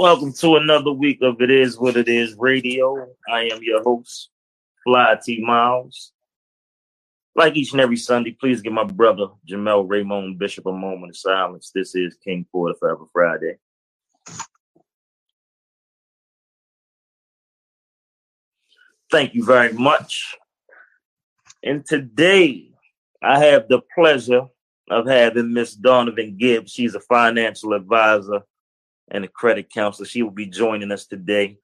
Welcome to another week of It Is What It Is Radio. I am your host, Fly T Miles. Like each and every Sunday, please give my brother Jamel Raymond Bishop a moment of silence. This is King Porter Forever Friday. Thank you very much. And today, I have the pleasure of having Miss Donovan Gibbs. She's a financial advisor and a credit counselor. She will be joining us today.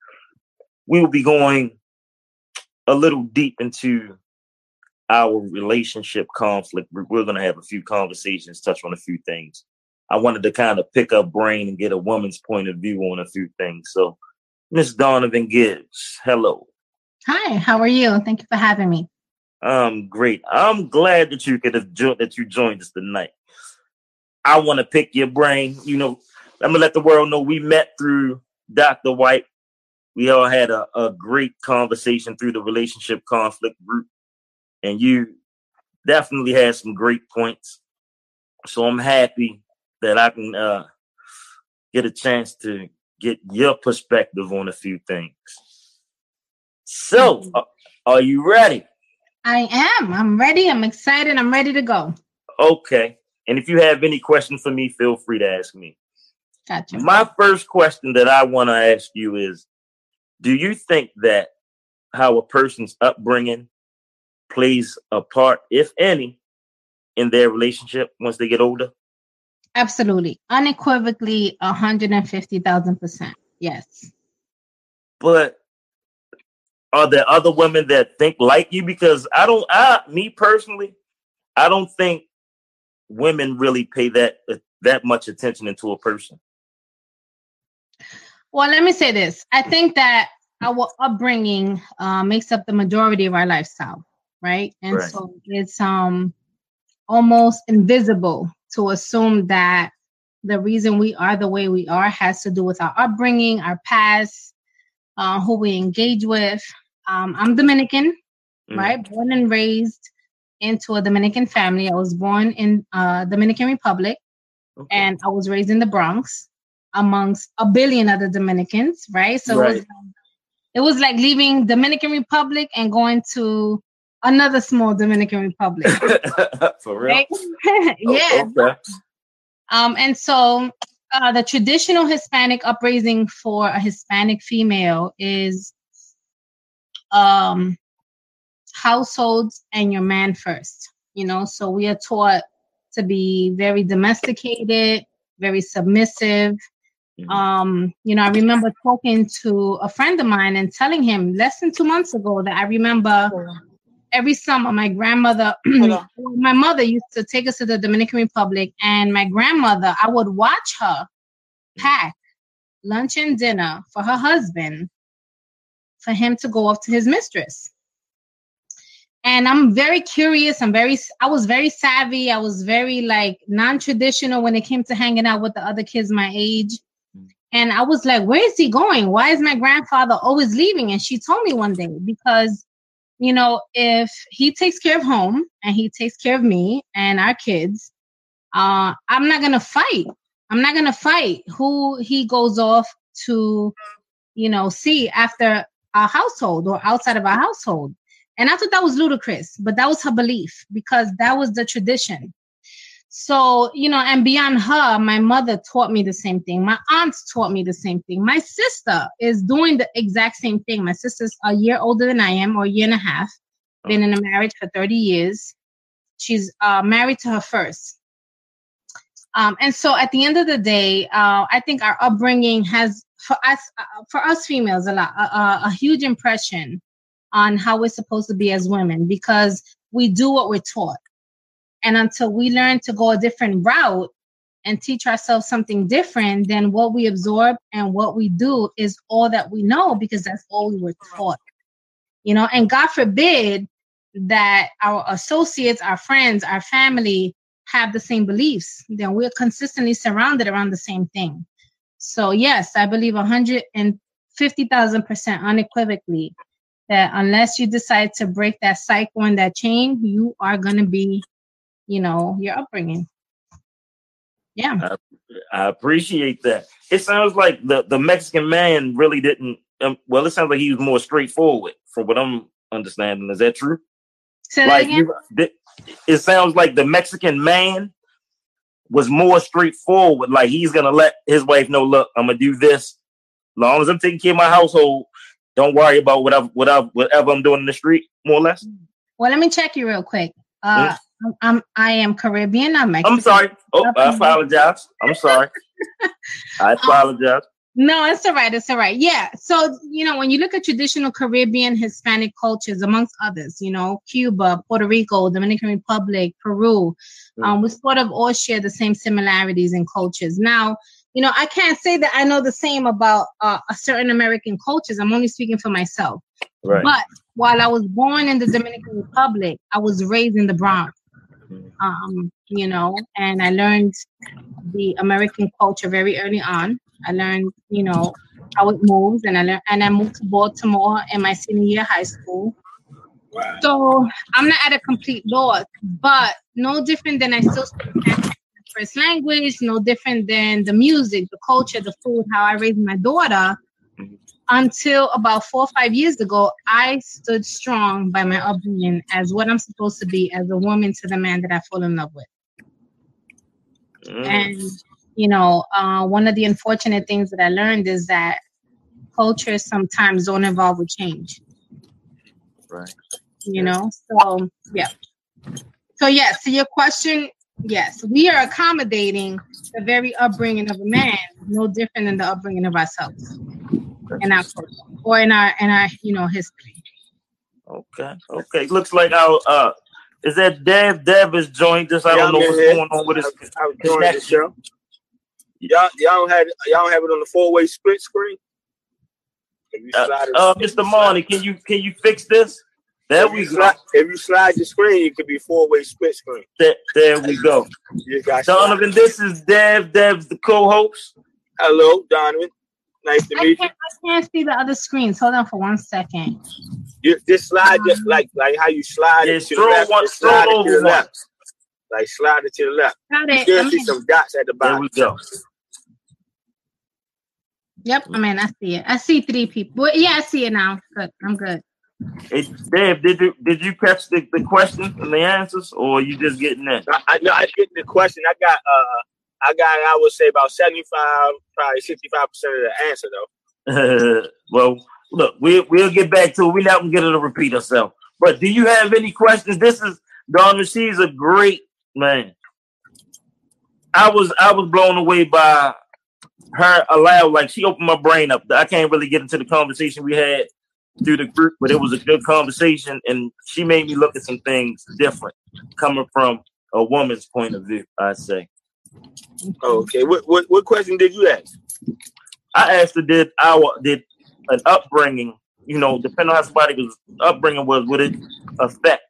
We will be going a little deep into our relationship conflict. We're going to have a few conversations, touch on a few things. I wanted to kind of pick up brain and get a woman's point of view on a few things. So, Miss Donovan Gibbs, hello. Hi, how are you? Thank you for having me. Um, great. I'm glad that you could have jo- that you joined us tonight. I want to pick your brain. You know, I'm gonna let the world know we met through Dr. White. We all had a, a great conversation through the relationship conflict group, and you definitely had some great points. So I'm happy that I can uh, get a chance to get your perspective on a few things. So, uh, are you ready? I am. I'm ready. I'm excited. I'm ready to go. Okay. And if you have any questions for me, feel free to ask me. Gotcha. My first question that I want to ask you is Do you think that how a person's upbringing plays a part, if any, in their relationship once they get older? Absolutely. Unequivocally, 150,000%. Yes. But are there other women that think like you? Because I don't, I, me personally, I don't think women really pay that that much attention into a person. Well, let me say this. I think that our upbringing uh, makes up the majority of our lifestyle, right? And right. so it's um almost invisible to assume that the reason we are the way we are has to do with our upbringing, our past, uh, who we engage with. Um, I'm Dominican, mm. right? Born and raised into a Dominican family. I was born in uh, Dominican Republic, okay. and I was raised in the Bronx amongst a billion other Dominicans, right? So right. It, was like, it was like leaving Dominican Republic and going to another small Dominican Republic. For real? Right? yeah. Oh, okay. Um, and so uh, the traditional Hispanic upraising for a Hispanic female is um, households and your man first. You know, so we are taught to be very domesticated, very submissive, Mm-hmm. Um, you know, I remember talking to a friend of mine and telling him less than two months ago that I remember every summer my grandmother, my mother used to take us to the Dominican Republic, and my grandmother, I would watch her pack lunch and dinner for her husband for him to go off to his mistress. And I'm very curious. I'm very, I was very savvy. I was very like non traditional when it came to hanging out with the other kids my age. And I was like, where is he going? Why is my grandfather always leaving? And she told me one day, because, you know, if he takes care of home and he takes care of me and our kids, uh, I'm not going to fight. I'm not going to fight who he goes off to, you know, see after our household or outside of our household. And I thought that was ludicrous, but that was her belief because that was the tradition. So, you know, and beyond her, my mother taught me the same thing. My aunts taught me the same thing. My sister is doing the exact same thing. My sister's a year older than I am, or a year and a half. Been in a marriage for 30 years. She's uh, married to her first. Um, and so at the end of the day, uh, I think our upbringing has, for us, uh, for us females, a lot, a, a huge impression on how we're supposed to be as women because we do what we're taught and until we learn to go a different route and teach ourselves something different, then what we absorb and what we do is all that we know because that's all we were taught. You know, and God forbid that our associates, our friends, our family have the same beliefs, then we're consistently surrounded around the same thing. So, yes, I believe 150,000% unequivocally that unless you decide to break that cycle and that chain, you are going to be you know, your upbringing. Yeah. I, I, appreciate that. It sounds like the, the Mexican man really didn't, um, well, it sounds like he was more straightforward from what I'm understanding. Is that true? Say like that you, it sounds like the Mexican man was more straightforward. Like he's gonna let his wife know, look, I'm gonna do this. long as I'm taking care of my household, don't worry about whatever whatever whatever I'm doing in the street, more or less. Well, let me check you real quick. Uh, mm-hmm. I'm I am Caribbean. I'm Mexican. I'm sorry. Oh, I apologize. I'm sorry. I apologize. No, it's all right. It's all right. Yeah. So, you know, when you look at traditional Caribbean Hispanic cultures, amongst others, you know, Cuba, Puerto Rico, Dominican Republic, Peru, mm. um, we sort of all share the same similarities in cultures. Now, you know, I can't say that I know the same about uh, a certain American cultures. I'm only speaking for myself. Right. But while I was born in the Dominican Republic, I was raised in the Bronx. Um, you know, and I learned the American culture very early on. I learned, you know, how it moves, and I learned, and I moved to Baltimore in my senior year high school. Wow. So I'm not at a complete loss, but no different than I still speak first language, no different than the music, the culture, the food, how I raised my daughter. Until about four or five years ago, I stood strong by my upbringing as what I'm supposed to be as a woman to the man that I fall in love with. Mm. And you know, uh, one of the unfortunate things that I learned is that cultures sometimes don't evolve with change. Right. You know, so yeah. So yeah, so your question, yes, we are accommodating the very upbringing of a man, no different than the upbringing of ourselves in our culture or in our in our you know history. Okay, okay. Looks like our uh is that Dev? Dev is joined us. I don't know what's going on with his, his show. Y'all, y'all don't have y'all don't have it on the four way split screen. Uh, uh, Mr. Money, can you can you fix this? There if we go. Slide, if you slide your screen, it could be four way split screen. There, there we go. You got Donovan, this is Dev. Dev's the co-host. Hello, Donovan. Nice to I meet you. I can't see the other screens. Hold on for one second. You just slide just like like how you slide yeah, it to the left. One, slide it to the left. Like slide it to the left. Got it. You see some dots at the bottom. There we go. Yep, I mean, I see it. I see three people. Well, yeah, I see it now. Good, I'm good. Hey, Dave, did you did you catch the, the questions and the answers, or you just getting that? I know I get the question. I got uh, I got I would say about seventy five, probably sixty five percent of the answer though. well, look, we'll, we'll get back to it. We're not gonna get it to repeat ourselves. But do you have any questions? This is Donna. She's a great man. I was I was blown away by her aloud, like she opened my brain up. I can't really get into the conversation we had through the group, but it was a good conversation, and she made me look at some things different, coming from a woman's point of view. I say. Okay, what what what question did you ask? I asked her, did our did an upbringing, you know, depending on how somebody's upbringing was, would it affect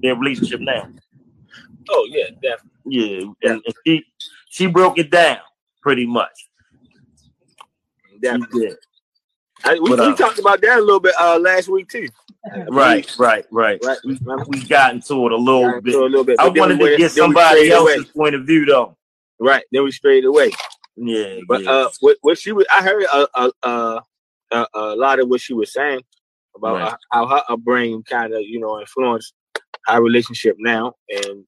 their relationship now? Oh yeah, definitely. Yeah, and, and she she broke it down pretty much. Definitely. I, we, but, uh, we talked about that a little bit uh, last week too. Right, right, right. right. We, we got into it a little bit. A little bit. I wanted to get somebody else's away. point of view though. Right. Then we straight away. Yeah. But yeah. uh, what, what she was, I heard a, a, a, a lot of what she was saying about right. Uh, how her upbringing kind of you know influenced our relationship now, and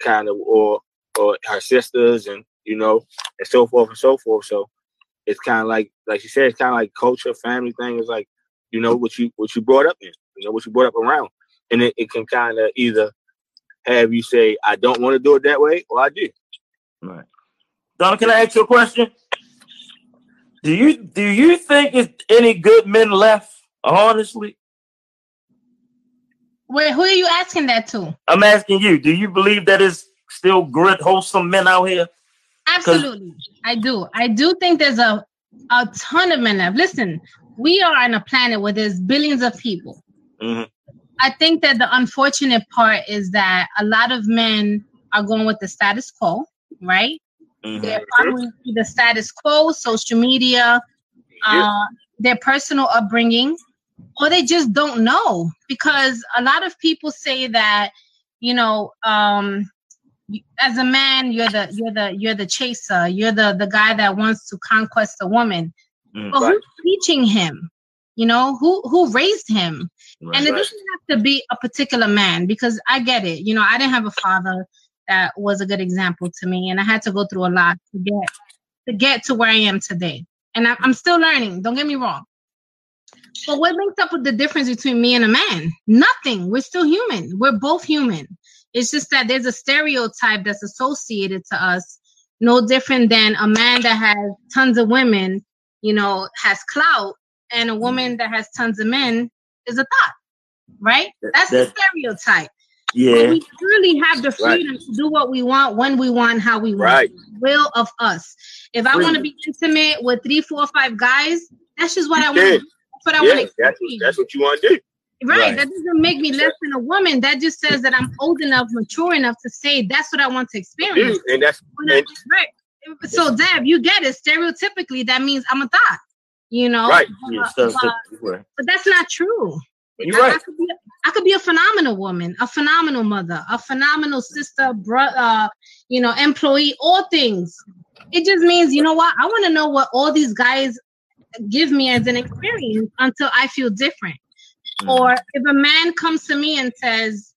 kind of or or her sisters, and you know, and so forth and so forth. So it's kind of like like she said, it's kind of like culture, family thing. It's like you know what you what you brought up in, you know what you brought up around, and it, it can kind of either have you say I don't want to do it that way, or I do. Right. Donna, can I ask you a question? Do you do you think it's any good men left? Honestly. Wait, who are you asking that to? I'm asking you. Do you believe that is still good, wholesome men out here? Absolutely. I do. I do think there's a, a ton of men left. Listen, we are on a planet where there's billions of people. Mm-hmm. I think that the unfortunate part is that a lot of men are going with the status quo, right? Mm-hmm. They're following the status quo, social media, uh, their personal upbringing, or they just don't know because a lot of people say that, you know, um, as a man, you're the you're the you're the chaser. You're the the guy that wants to conquest a woman. Mm, but right. who's teaching him? You know who who raised him? Right, and it right. doesn't have to be a particular man because I get it. You know, I didn't have a father that was a good example to me, and I had to go through a lot to get to get to where I am today. And I, I'm still learning. Don't get me wrong. But what makes up with the difference between me and a man? Nothing. We're still human. We're both human. It's just that there's a stereotype that's associated to us, no different than a man that has tons of women, you know, has clout, and a woman that has tons of men is a thought, right? That's the stereotype. Yeah. But we really have the freedom right. to do what we want, when we want, how we want. Right. Will of us. If I want to be intimate with three, four, five guys, that's just what you I want. That's what I yeah, want to that's, that's what you want to do. Right. right. That doesn't make me less than a woman. That just says that I'm old enough, mature enough to say that's what I want to experience. And that's and, right. So Deb, you get it. Stereotypically, that means I'm a thought. You know, right? But, but, but that's not true. You're right. I could, be, I could be a phenomenal woman, a phenomenal mother, a phenomenal sister, brother, uh, you know, employee, all things. It just means, you know what? I want to know what all these guys give me as an experience until I feel different. Mm. Or if a man comes to me and says,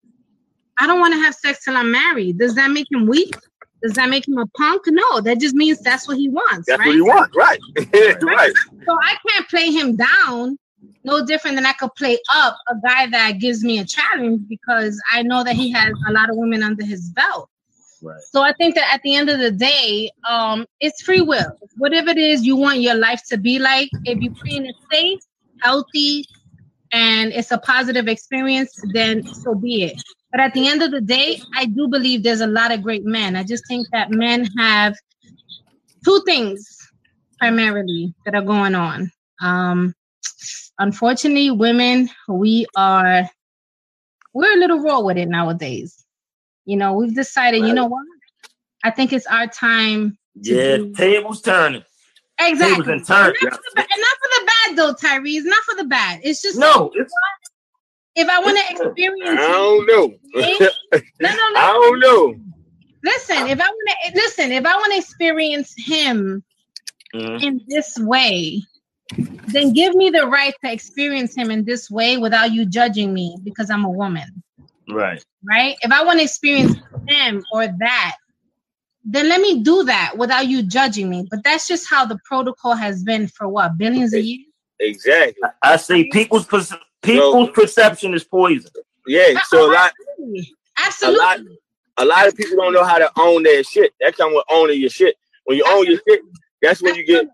I don't want to have sex till I'm married, does that make him weak? Does that make him a punk? No, that just means that's what he wants. That's right? what he wants, right? right. So I can't play him down no different than I could play up a guy that gives me a challenge because I know that he has a lot of women under his belt. Right. So I think that at the end of the day, um, it's free will. Whatever it is you want your life to be like, if you're playing it safe, healthy, and it's a positive experience, then so be it. But at the end of the day, I do believe there's a lot of great men. I just think that men have two things primarily that are going on. Um, unfortunately, women, we are we're a little raw with it nowadays. You know, we've decided, right. you know what? I think it's our time. yeah, do... tables turning. Exactly. Tables turning. And, not the, and not for the bad though, Tyrese. Not for the bad. It's just no. Like, it's, if I want to experience, I don't know. no, no, no. I don't know. Listen, if I want to listen, if I want to experience him mm-hmm. in this way, then give me the right to experience him in this way without you judging me because I'm a woman. Right. Right. If I want to experience him or that, then let me do that without you judging me. But that's just how the protocol has been for what billions of years. Exactly. I say people's people's so, perception is poison. Yeah. So oh, a lot. Absolutely. A lot, a lot of people don't know how to own their shit. That comes with owning your shit. When you Absolutely. own your shit, that's when you get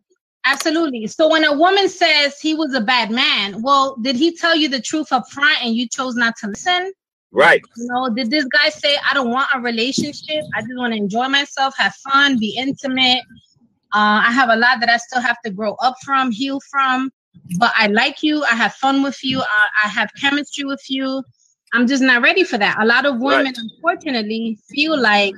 Absolutely. So when a woman says he was a bad man, well, did he tell you the truth up front and you chose not to listen? Right. You know, did this guy say, I don't want a relationship? I just want to enjoy myself, have fun, be intimate. Uh, I have a lot that I still have to grow up from, heal from, but I like you. I have fun with you. I, I have chemistry with you. I'm just not ready for that. A lot of women, right. unfortunately, feel like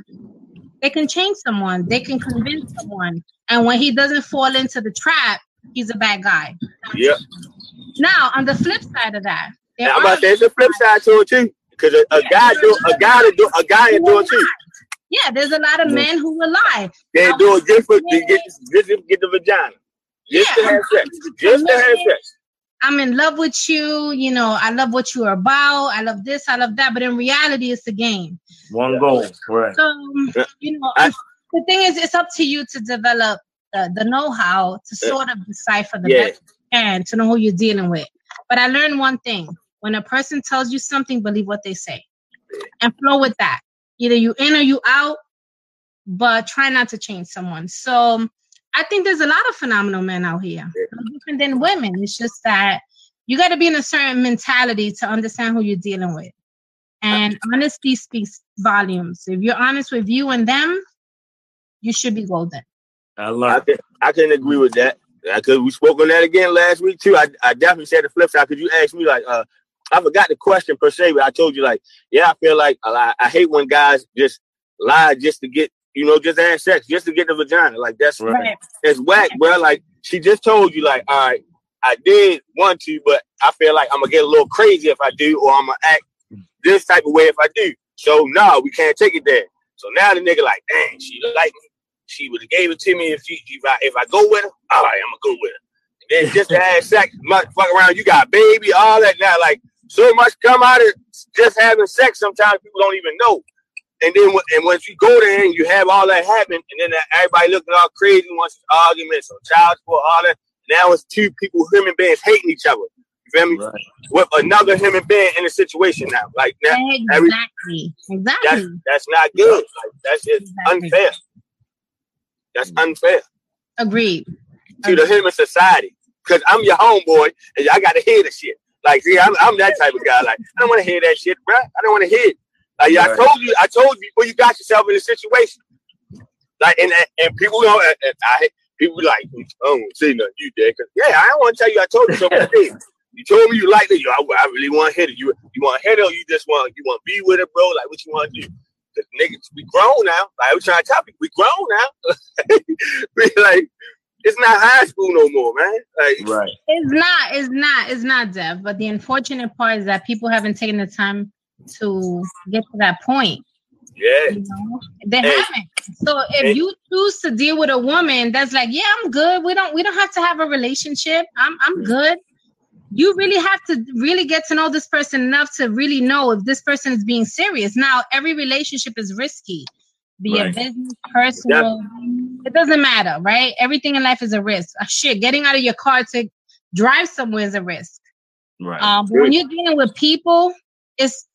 they can change someone, they can convince someone. And when he doesn't fall into the trap, he's a bad guy. Yeah. Now, on the flip side of that, I'm about to a flip side to it too. Because a, a yeah, guy do a guy to do a guy to do it too. Yeah, there's a lot of mm-hmm. men who will lie. They do it just for to get to get the vagina. Just yeah, to have sex. Just to have sex. I'm in love with you. You know, I love what you're about. I love this. I love that. But in reality, it's a game. One goal, right? So, you know, I, um, the thing is, it's up to you to develop the, the know-how to sort of decipher the yeah. best and to know who you're dealing with. But I learned one thing: when a person tells you something, believe what they say, and flow with that. Either you in or you out, but try not to change someone. So I think there's a lot of phenomenal men out here, no different than women. It's just that you got to be in a certain mentality to understand who you're dealing with. And honesty speaks volumes. If you're honest with you and them, you should be golden. I love. I can, I can agree with that. Because we spoke on that again last week too. I, I definitely said the flip side. Could you ask me like, uh, I forgot the question per se, but I told you like, yeah, I feel like I, I hate when guys just lie just to get, you know, just have sex, just to get the vagina. Like that's right. It's whack, bro. Like she just told you, like, all right, I did want to, but I feel like I'm gonna get a little crazy if I do, or I'm gonna act this type of way if I do. So no, we can't take it there. So now the nigga like, dang, she like me. She would have gave it to me if she if I if I go with her. All right, I'm gonna go with her. And then just to have sex, fuck around, you got baby, all that. Now like so much come out of just having sex. Sometimes people don't even know. And then and once you go there and you have all that happen, and then everybody looking all crazy, wants arguments on child support, all that. Now it's two people, human beings, hating each other. You feel me? Right. With another human being in a situation now. Like now, exactly, every, exactly. That's, that's not good. Like, that's just exactly. unfair. That's mm. unfair. Agreed. To Agreed. the human society. Because I'm your homeboy and I gotta hear the shit. Like, see, I'm, I'm that type of guy. Like, I don't want to hear that shit, bro. I don't want to hear it. Like, right. I told you, I told you before you got yourself in a situation. Like, and and people, you know, I people like, mm, I don't say nothing, you did. Cause yeah, I don't want to tell you. I told you so many things. You told me you like it. You, I, I really want to hit it. You, you want to hit it, or you just want, you want to be with it, bro? Like, what you want to do? Cause niggas, we grown now. Like, I'm trying to tell you, we grown now. we like, it's not high school no more, man. Like, right. It's not. It's not. It's not, Dev. But the unfortunate part is that people haven't taken the time to get to that point. Yeah. You know? They hey. haven't. So if hey. you choose to deal with a woman that's like, yeah, I'm good. We don't we don't have to have a relationship. I'm I'm good. You really have to really get to know this person enough to really know if this person is being serious. Now, every relationship is risky. Be right. it business, personal, it doesn't matter, right? Everything in life is a risk. Uh, shit, getting out of your car to drive somewhere is a risk. Right. Um, when you're dealing with people, it's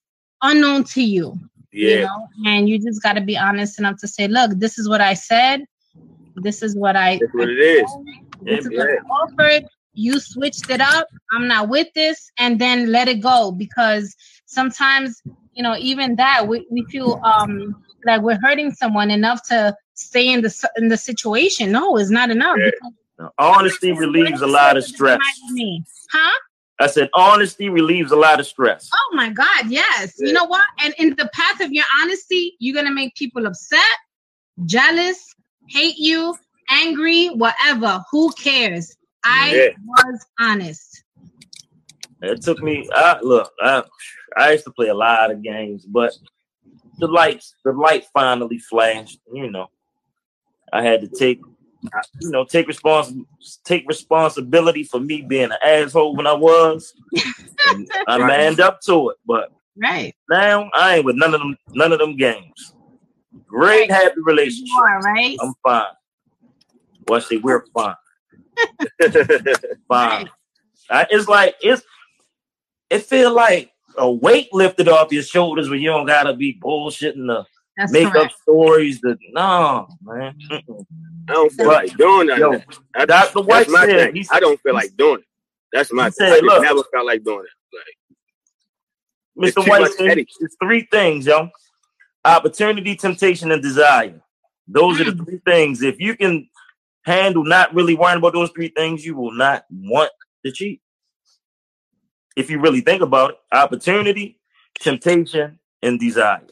unknown to you. Yeah. You know? And you just got to be honest enough to say, look, this is what I said. This is what I. That's what it is. This yeah, is what I offered. You switched it up. I'm not with this, and then let it go because sometimes, you know, even that we, we feel um like we're hurting someone enough to stay in the in the situation. No, it's not enough. Yeah. Honesty relieves a lot of stress. Huh? I said honesty relieves a lot of stress. Oh my God, yes. Yeah. You know what? And in the path of your honesty, you're gonna make people upset, jealous, hate you, angry, whatever. Who cares? I yeah. was honest. It took me. I, look, I, I used to play a lot of games, but the lights, the light finally flashed. You know, I had to take you know, take respons take responsibility for me being an asshole when I was. I right. manned up to it, but right now I ain't with none of them none of them games. Great right. happy relationship. Are, right? I'm fine. Well, I say we're fine. fine. I, it's like it's it feel like a weight lifted off your shoulders when you don't gotta be bullshitting the That's make correct. up stories that no man. Mm-mm. I don't feel like doing that. Yo, that Dr. White my said, thing. I don't feel like doing it. That's my thing. Said, I look, never felt like doing it. Like Mr. White said it's three things, yo. Opportunity, temptation, and desire. Those are the mm. three things. If you can handle not really worrying about those three things, you will not want to cheat. If you really think about it, opportunity, temptation, and desire.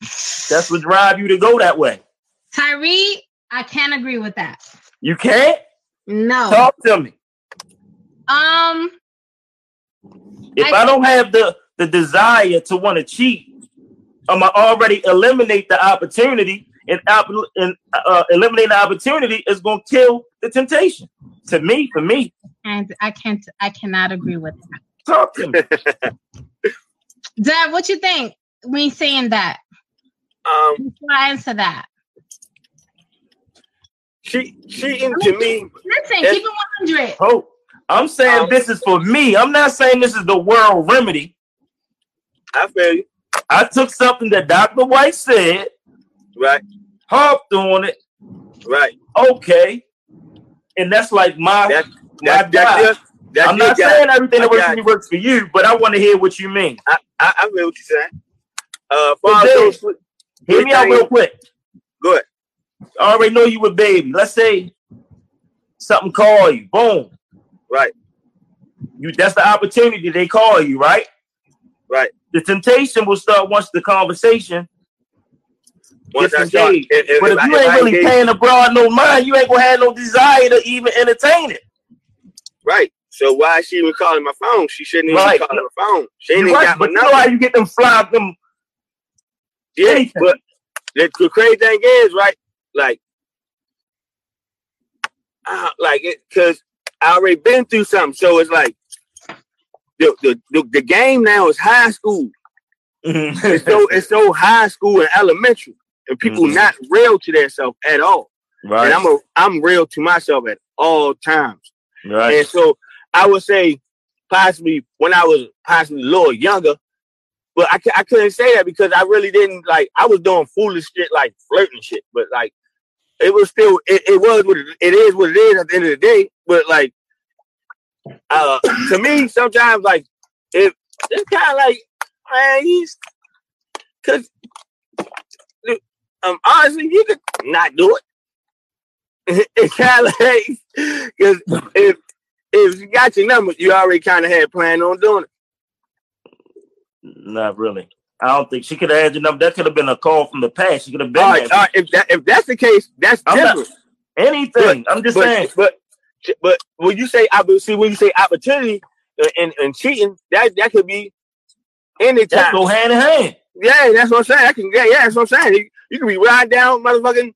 That's what drive you to go that way. Tyree, I can't agree with that. You can't? No. Talk to me. Um if I, I don't have the the desire to want to cheat, I'm already eliminate the opportunity and, and uh, eliminate the opportunity is going to kill the temptation. To me, for me, and I can't, I cannot agree with that. Talk to me, Dad. What you think when saying that? Um, Before I answer that, she cheating to me. Listen, keep it one hundred. Oh, I'm saying um, this is for me. I'm not saying this is the world remedy. I feel you. I took something that Dr. White said, right, harped on it, right, okay, and that's like my that, that, my that, that, I'm not saying everything that works for me works for you, but I want to hear what you mean. I, I, I feel what you're saying. Uh, then, hear me out real quick. Good. I already know you with baby. Let's say something call you. Boom. Right. You that's the opportunity they call you, right? Right. The temptation will start once the conversation once I start, if, but if, if you ain't really paying abroad no mind, you ain't gonna have no desire to even entertain it. Right. So why is she even calling my phone? She shouldn't even right. be calling my phone. She ain't even right. got but you know how you get them fly them. Yeah, but the, the crazy thing is, right? Like, uh, like it because I already been through something. So it's like the the, the, the game now is high school. it's so it's so high school and elementary, and people mm-hmm. not real to themselves at all. Right. And I'm a I'm real to myself at all times. Right. And so I would say possibly when I was possibly a little younger, but I, I couldn't say that because I really didn't like I was doing foolish shit like flirting shit, but like it was still it, it was what it, it is what it is at the end of the day. But like uh to me sometimes like it it's kind of like man he's because um honestly you could not do it it kind of like because if if you got your number, you already kind of had planned on doing it. Not really. I don't think she could have had number. That could have been a call from the past. She could have been. All right, all right, if that if that's the case, that's I'm different. Not, anything. But, I'm just but, saying. But but when you say see when you say opportunity and, and cheating, that that could be anytime. That go hand in hand. Yeah, that's what I'm saying. I can yeah, yeah, that's what I'm saying. You, you can be riding down motherfucking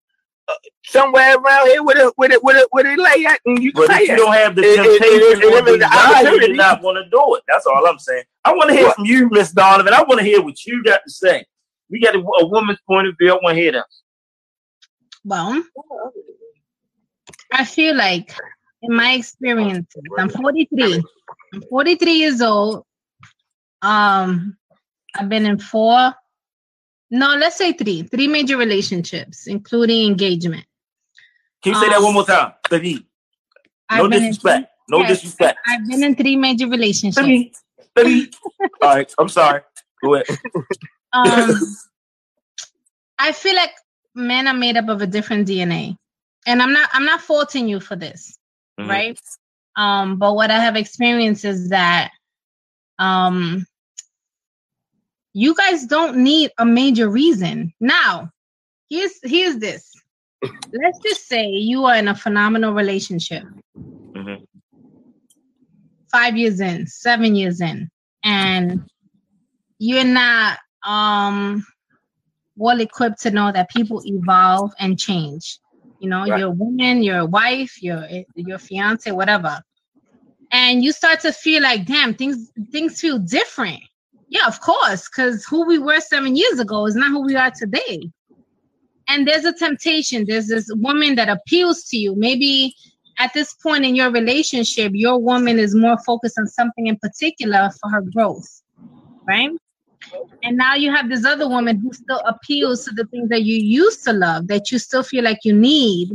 somewhere around here with it with it with it with it lay at and you but if you don't have the temptation it, it, it, or desire, you not want to do it. That's all I'm saying. I want to hear what? from you, Miss Donovan. I want to hear what you got to say. We got a, a woman's point of view. I want to hear that. Well, I feel like in my experience, I'm 43. I'm 43 years old. Um, I've been in four no, let's say three. Three major relationships, including engagement. Can you say um, that one more time? Three. No disrespect. no yes, disrespect. I've been in three major relationships. Three. Three. All right. I'm sorry. Go ahead. um, I feel like men are made up of a different DNA. And I'm not I'm not faulting you for this, mm-hmm. right? Um, but what I have experienced is that um you guys don't need a major reason. Now, here's here's this. Let's just say you are in a phenomenal relationship. Mm-hmm. Five years in, seven years in, and you're not um well equipped to know that people evolve and change. You know, right. you're a woman, you're a wife, you're your fiance, whatever. And you start to feel like, damn, things things feel different. Yeah, of course, because who we were seven years ago is not who we are today. And there's a temptation. There's this woman that appeals to you. Maybe at this point in your relationship, your woman is more focused on something in particular for her growth, right? And now you have this other woman who still appeals to the things that you used to love, that you still feel like you need.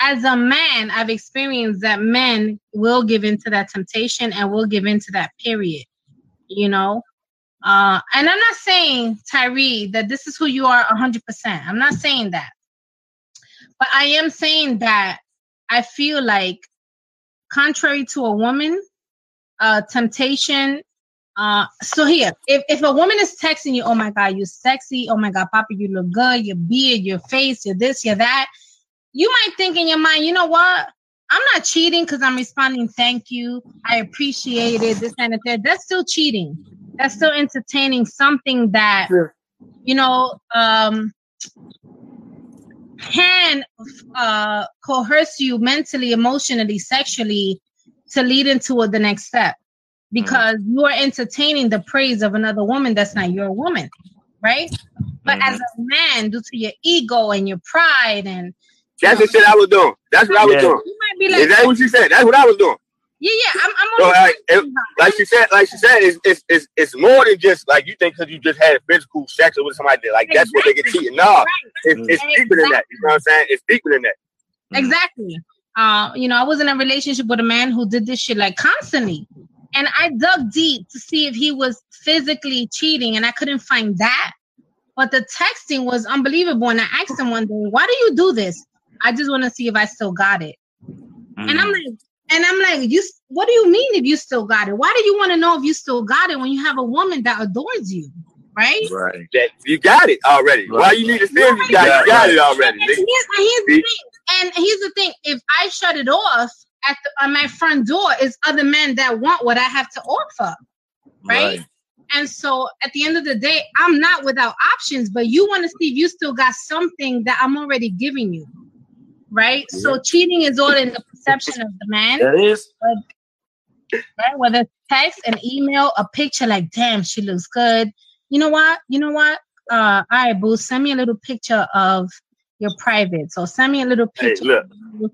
As a man, I've experienced that men will give into that temptation and will give into that period, you know? Uh, and I'm not saying, Tyree, that this is who you are 100%. I'm not saying that. But I am saying that I feel like, contrary to a woman, uh, temptation. Uh, so here, if, if a woman is texting you, oh my God, you're sexy. Oh my God, Papa, you look good. Your beard, your face, your this, your that. You might think in your mind, you know what? I'm not cheating because I'm responding, thank you. I appreciate it. This and that. That's still cheating that's still entertaining something that sure. you know um can uh coerce you mentally emotionally sexually to lead into the next step because mm-hmm. you are entertaining the praise of another woman that's not your woman right but mm-hmm. as a man due to your ego and your pride and that's the shit I was doing. That's what I was yeah. doing. You might be like, Is that what you said? That's what I was doing. Yeah, yeah, I'm. I'm so, like, it, like she said, like she said, it's, it's it's it's more than just like you think because you just had physical sex with somebody. Like exactly. that's what they get cheating. No, right. it's, it's exactly. deeper than that. You know what I'm saying? It's deeper than that. Exactly. Uh, you know, I was in a relationship with a man who did this shit like constantly, and I dug deep to see if he was physically cheating, and I couldn't find that. But the texting was unbelievable, and I asked him one day, "Why do you do this?" I just want to see if I still got it. Mm. And I'm mm. like, and I'm like, you. What do you mean if you still got it? Why do you want to know if you still got it when you have a woman that adores you? Right. Right. That you got it already. Right. Why you need to say right. you got, you got it already? And, here's, here's the thing. And here's the thing. If I shut it off at, the, at my front door, is other men that want what I have to offer. Right? right. And so at the end of the day, I'm not without options, but you want to see if you still got something that I'm already giving you. Right? Yeah. So cheating is all in the perception of the man. That is. But, right? Whether text, an email, a picture like, damn, she looks good. You know what? You know what? Uh, all right, boo, send me a little picture of your private. So send me a little picture. Hey,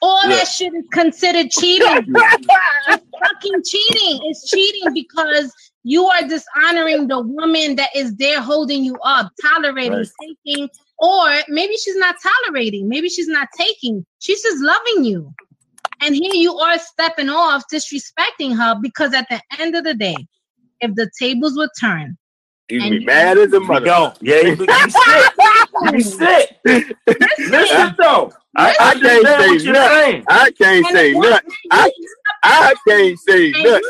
all yeah. that shit is considered cheating. it's fucking cheating. It's cheating because you are dishonoring the woman that is there holding you up, tolerating, right. taking, or maybe she's not tolerating, maybe she's not taking, she's just loving you. And here you are stepping off, disrespecting her because at the end of the day, if the tables were turned, you be mad as a mother. Go. Yeah, you be sick. You sick. Listen though. I, I can't say nothing. I can't say nothing. I, I can't say nothing.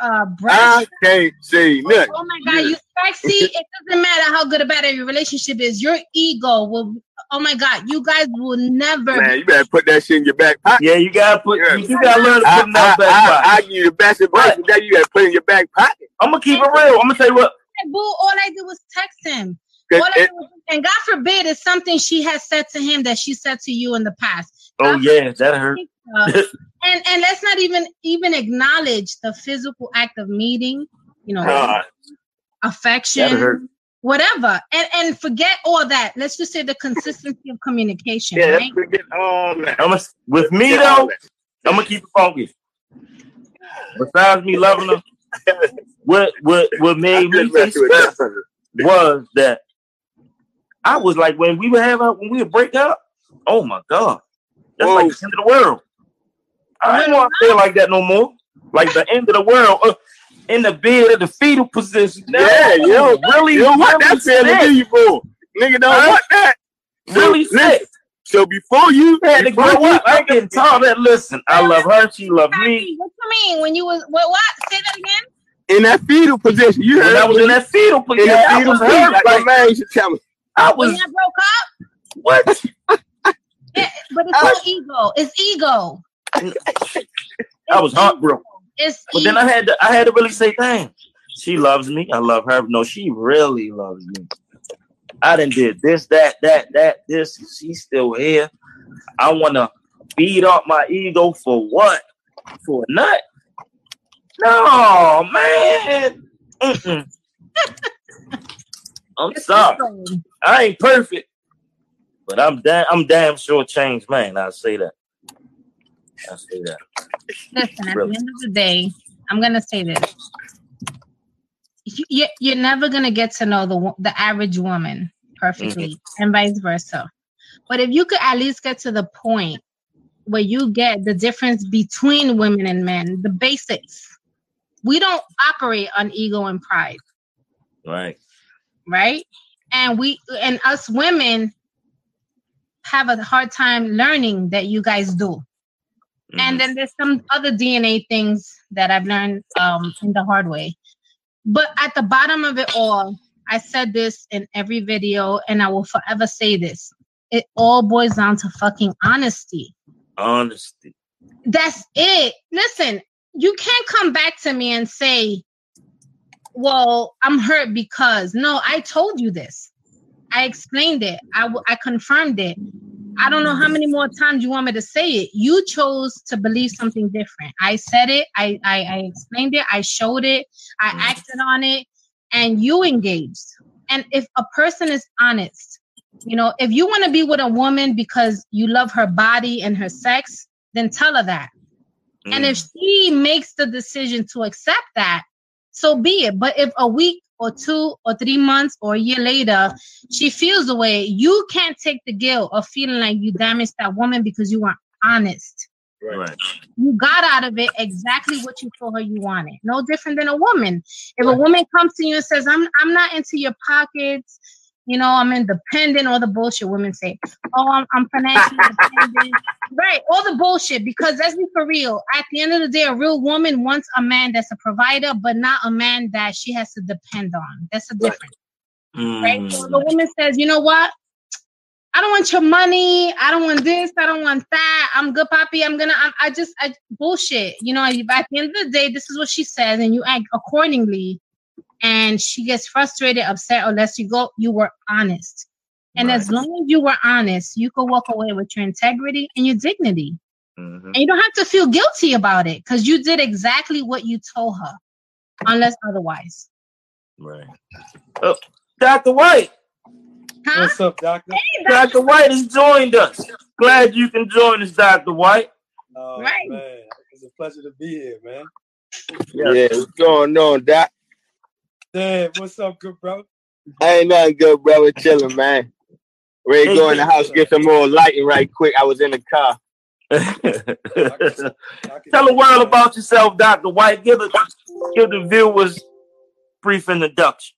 Uh, I can't see nothing. Oh my god, you sexy. it doesn't matter how good or bad your relationship is. Your ego will. Oh my god, you guys will never. Man, you better put that shit in your back pocket. Yeah, you gotta put. Yeah. You, gotta learn to put I, in that back pocket. I, I, give you the best advice. That you gotta put in your back pocket. I'm gonna keep it real. I'm gonna tell you what. Boo, all I did was text him. It, was, and God forbid it's something she has said to him that she said to you in the past. Oh God yeah, that hurt. Um, and and let's not even even acknowledge the physical act of meeting. You know, God. affection, whatever, and and forget all that. Let's just say the consistency of communication. Yeah, right? forget all that. I'm a, with me though, I'm gonna keep it funky. Besides me loving her, what what what made me was that I was like, when we would have when we would break up, oh my god, that's Whoa. like the end of the world. I don't want to feel like that no more. Like the end of the world. Uh, in the bed of the fetal position. Yeah, yo, really, yo, what that feeling do you for? Nigga don't want that. Really so, sick. So before you had to grow up, I can tell that. Listen, I love her. She love me. What you mean when you was what? What? Say that again. In that fetal position, you heard. I was in that fetal position. In that fetal position, like, like man should tell me. I was. When you broke up. What? yeah, but it's not ego. It's ego. I was heartbroken. It's but then I had to I had to really say, dang, she loves me. I love her. No, she really loves me. I didn't did this, that, that, that, this. She's still here. I wanna beat up my ego for what? For a nut? No, man. I'm sorry. I ain't perfect, but I'm damn I'm damn sure changed, man. I say that. I say that. Listen, at really. the end of the day, I'm gonna say this. You, you're never gonna get to know the the average woman perfectly, mm-hmm. and vice versa. But if you could at least get to the point where you get the difference between women and men, the basics. We don't operate on ego and pride. Right. Right. And we and us women have a hard time learning that you guys do. Mm-hmm. And then there's some other DNA things that I've learned um, in the hard way. But at the bottom of it all, I said this in every video, and I will forever say this. It all boils down to fucking honesty. Honesty. That's it. Listen, you can't come back to me and say, well, I'm hurt because no, I told you this. I explained it. I, I confirmed it. I don't know how many more times you want me to say it. You chose to believe something different. I said it. I, I, I explained it. I showed it. I mm. acted on it, and you engaged. And if a person is honest, you know, if you want to be with a woman because you love her body and her sex, then tell her that. Mm. And if mm. she makes the decision to accept that, so be it. But if a week or two or three months or a year later, she feels the way, you can't take the guilt of feeling like you damaged that woman because you weren't honest. Right. You got out of it exactly what you told her you wanted. No different than a woman. If a woman comes to you and says, I'm I'm not into your pockets, you know, I'm independent, all the bullshit women say. Oh, I'm, I'm financially independent. Right, all the bullshit. Because let's be for real. At the end of the day, a real woman wants a man that's a provider, but not a man that she has to depend on. That's a difference. Right. Mm. right? So the woman says, you know what? I don't want your money. I don't want this. I don't want that. I'm good, Poppy. I'm gonna. I'm, I just I bullshit. You know. At the end of the day, this is what she says, and you act accordingly. And she gets frustrated, upset, unless you go. You were honest, and right. as long as you were honest, you could walk away with your integrity and your dignity, mm-hmm. and you don't have to feel guilty about it because you did exactly what you told her, unless otherwise. Right. Oh, Dr. White. Huh? What's up, Doctor? Hey, Dr. Dr. White has joined us. Glad you can join us, Dr. White. Oh, right. man. It's a pleasure to be here, man. Yeah, yeah what's going on, Doc? Damn, what's up, good bro? ain't nothing good, brother. Chilling, man. Ready to go in the house, get some more lighting right quick. I was in the car. Tell the world about yourself, Dr. White. Give the give the viewers brief introduction.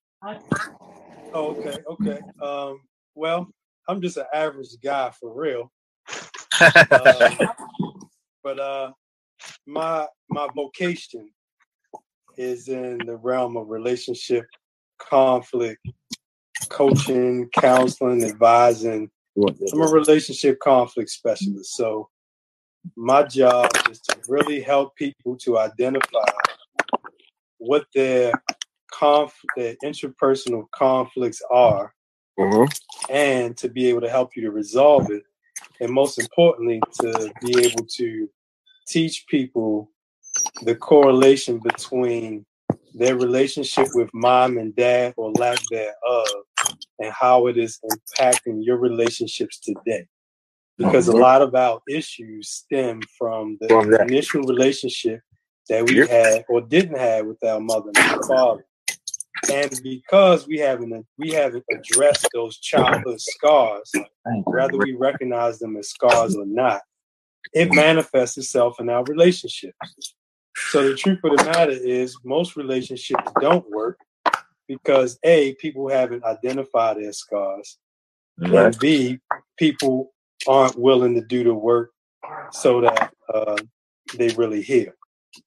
Oh, okay, okay. Um, well, I'm just an average guy for real. uh, but uh, my my vocation is in the realm of relationship conflict coaching, counseling, advising. I'm a relationship conflict specialist. So my job is to really help people to identify what their conf the interpersonal conflicts are mm-hmm. and to be able to help you to resolve it and most importantly to be able to teach people the correlation between their relationship with mom and dad or lack thereof and how it is impacting your relationships today. Because mm-hmm. a lot of our issues stem from the from initial relationship that we had or didn't have with our mother and father. And because we haven't we haven't addressed those childhood scars, whether we recognize them as scars or not, it manifests itself in our relationships. So the truth of the matter is, most relationships don't work because a people haven't identified their scars, right. and b people aren't willing to do the work so that uh, they really heal.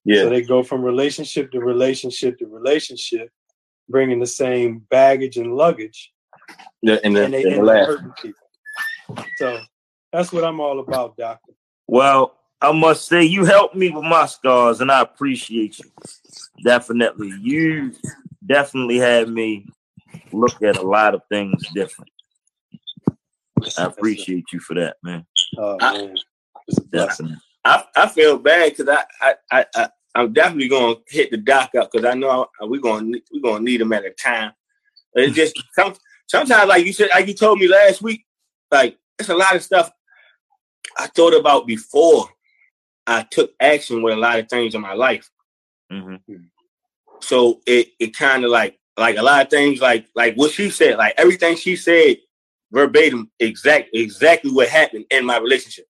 Yeah. So they go from relationship to relationship to relationship, bringing the same baggage and luggage, yeah, and, the, and they end up hurting people. So that's what I'm all about, doctor. Well, I must say you helped me with my scars, and I appreciate you. Definitely, you definitely had me look at a lot of things different. I appreciate you for that, man. Oh man, definitely. I, I feel bad because I, I, I, I'm definitely gonna hit the doc up because I know we're gonna we're gonna need them at a time. It's just some, sometimes, like you said, like you told me last week, like it's a lot of stuff I thought about before I took action with a lot of things in my life. Mm-hmm. So it it kind of like like a lot of things like like what she said, like everything she said verbatim, exact exactly what happened in my relationship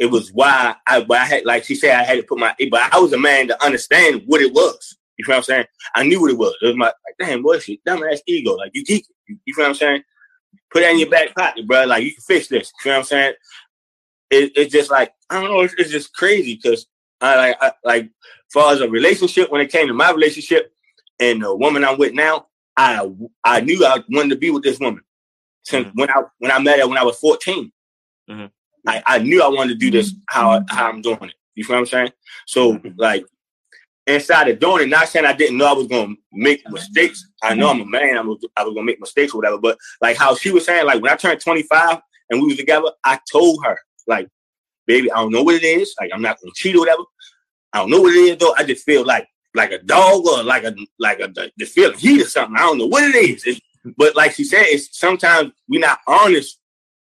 it was why I, why I had, like she said, I had to put my, but I was a man to understand what it was. You feel what I'm saying? I knew what it was. It was my, like, damn, boy, shit, dumbass ego. Like, you geek. You, you feel what I'm saying? Put that in your back pocket, bro. Like, you can fix this. You feel what I'm saying? It, it's just like, I don't know, it's, it's just crazy because I like, I, like, as far as a relationship, when it came to my relationship and the woman I'm with now, I, I knew I wanted to be with this woman since mm-hmm. when I, when I met her when I was 14. Mm-hmm. I, I knew I wanted to do this how how I'm doing it. You feel what I'm saying? So mm-hmm. like inside of doing it, not saying I didn't know I was gonna make mistakes. I know I'm a man, I was, I was gonna make mistakes or whatever. But like how she was saying, like when I turned 25 and we was together, I told her, like, baby, I don't know what it is. Like I'm not gonna cheat or whatever. I don't know what it is though. I just feel like like a dog or like a like a the feel heat or something. I don't know what it is. It's, but like she said, it's sometimes we're not honest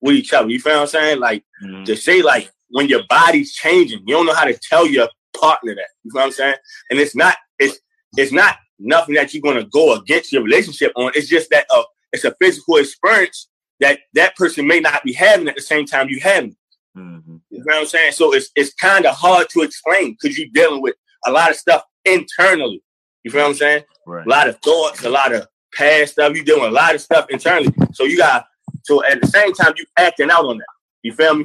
with each other. You feel what I'm saying? Like mm-hmm. to say like when your body's changing, you don't know how to tell your partner that. You know what I'm saying? And it's not it's it's not nothing that you're gonna go against your relationship on. It's just that uh, it's a physical experience that that person may not be having at the same time you having. Mm-hmm. You know what I'm saying? So it's it's kind of hard to explain because you're dealing with a lot of stuff internally. You feel what I'm saying? Right. A lot of thoughts, a lot of past stuff. You dealing with a lot of stuff internally. So you got so at the same time, you acting out on that. You feel me?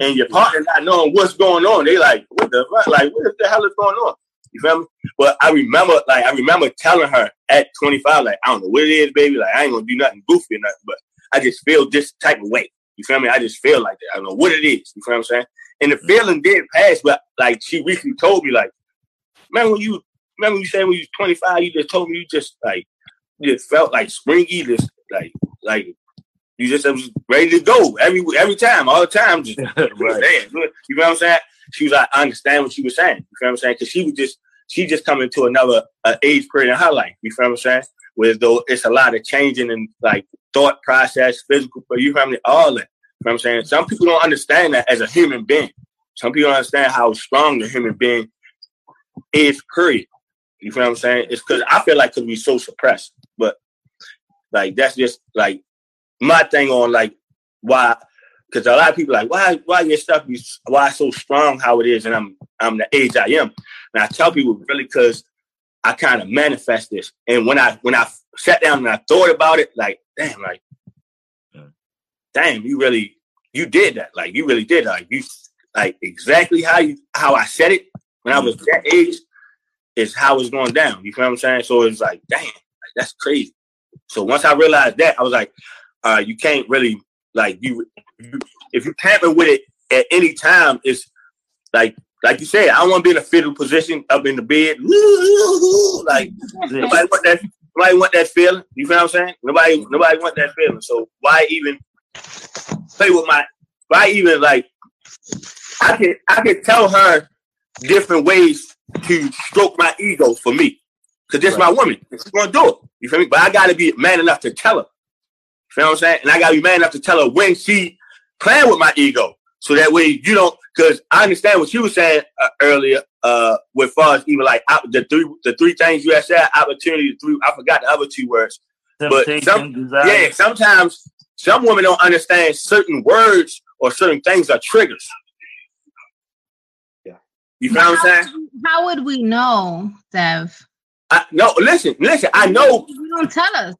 And your partner not knowing what's going on. They like, what the fuck? Like, what the hell is going on? You feel me? But I remember, like, I remember telling her at 25, like, I don't know what it is, baby. Like, I ain't gonna do nothing goofy or nothing, but I just feel this type of way. You feel me? I just feel like that. I don't know what it is. You feel what I'm saying? And the feeling did pass, but like she recently told me, like, man, when you remember you said when you was 25, you just told me you just like you just felt like springy, just like like you just was ready to go every every time, all the time. Just right. you know what I'm saying? She was like, I understand what she was saying. You feel what I'm saying? Because she was just she just coming to another uh, age period in her life. You feel what I'm saying? Where though it's a lot of changing and like thought process, physical, but you feel me? All that. You know what I'm saying? Some people don't understand that as a human being. Some people don't understand how strong the human being is, period. You feel what I'm saying? It's because I feel like because we so suppressed. But like that's just like my thing on like why because a lot of people like why why your stuff be why so strong how it is and I'm I'm the age I am. And I tell people really because I kind of manifest this. And when I when I sat down and I thought about it, like damn, like damn, you really you did that. Like you really did. Like you like exactly how you how I said it when I was that age is how it's going down. You feel what I'm saying? So it's like, damn, like, that's crazy. So once I realized that, I was like, uh, you can't really like you, you if you tamper with it at any time, it's like like you said, I don't want to be in a fetal position up in the bed. Like nobody want that nobody want that feeling. You feel what I'm saying? Nobody nobody want that feeling. So why even play with my why even like I can I can tell her different ways to stroke my ego for me. Cause this right. my woman. She's gonna do it. You feel me? But I gotta be man enough to tell her. You feel what I'm saying? And I gotta be man enough to tell her when she playing with my ego. So that way you don't because I understand what you were saying uh, earlier uh with far as even like the three the three things you had said, opportunity, three I forgot the other two words. but some, yeah, sometimes some women don't understand certain words or certain things are triggers. Yeah. You know what I'm saying? How would we know, Dev? I, no, listen, listen. I know. You don't tell us.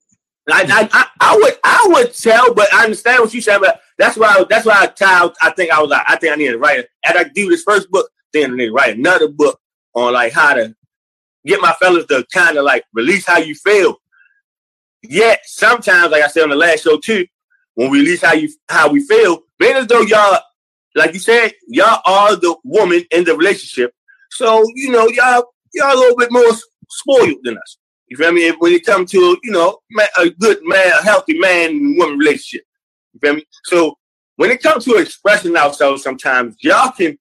I, I, I, I, would I would tell, but I understand what you said. But that's why I, that's why I tell. I think I was like, I think I need to write it. As I do this first book, then I need to write another book on like how to get my fellas to kind of like release how you feel. Yet sometimes, like I said on the last show too, when we release how you how we feel, being as though y'all like you said, y'all are the woman in the relationship. So, you know, y'all y'all a little bit more spoiled than us. You feel me? When it comes to, you know, a good man, a healthy man woman relationship. You feel me? So when it comes to expressing ourselves sometimes, y'all can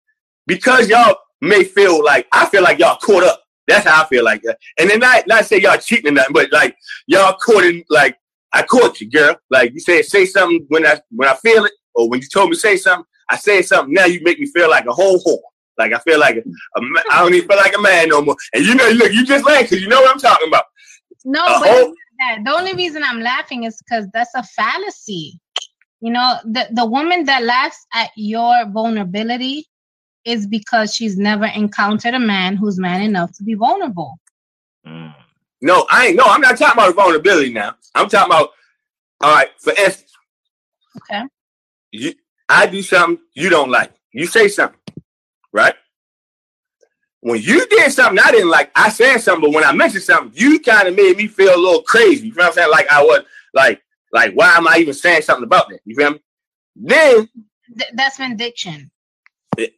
because y'all may feel like I feel like y'all caught up. That's how I feel like that. And then not not say y'all cheating or nothing, but like y'all caught in like I caught you, girl. Like you said, say something when I when I feel it, or when you told me say something, I say something now, you make me feel like a whole whore. Like I feel like a, a I don't even feel like a man no more. And you know, look, you just laugh because you know what I'm talking about. No, a but whole, the only reason I'm laughing is because that's a fallacy. You know, the the woman that laughs at your vulnerability is because she's never encountered a man who's man enough to be vulnerable. Mm. No, I ain't. No, I'm not talking about vulnerability now. I'm talking about. All right, for instance. Okay. You, I do something you don't like. You say something, right? When you did something I didn't like, I said something, but when I mentioned something, you kind of made me feel a little crazy. You know what I'm saying? Like I was like, like, why am I even saying something about that? You feel me? Then Th- that's vindication. It,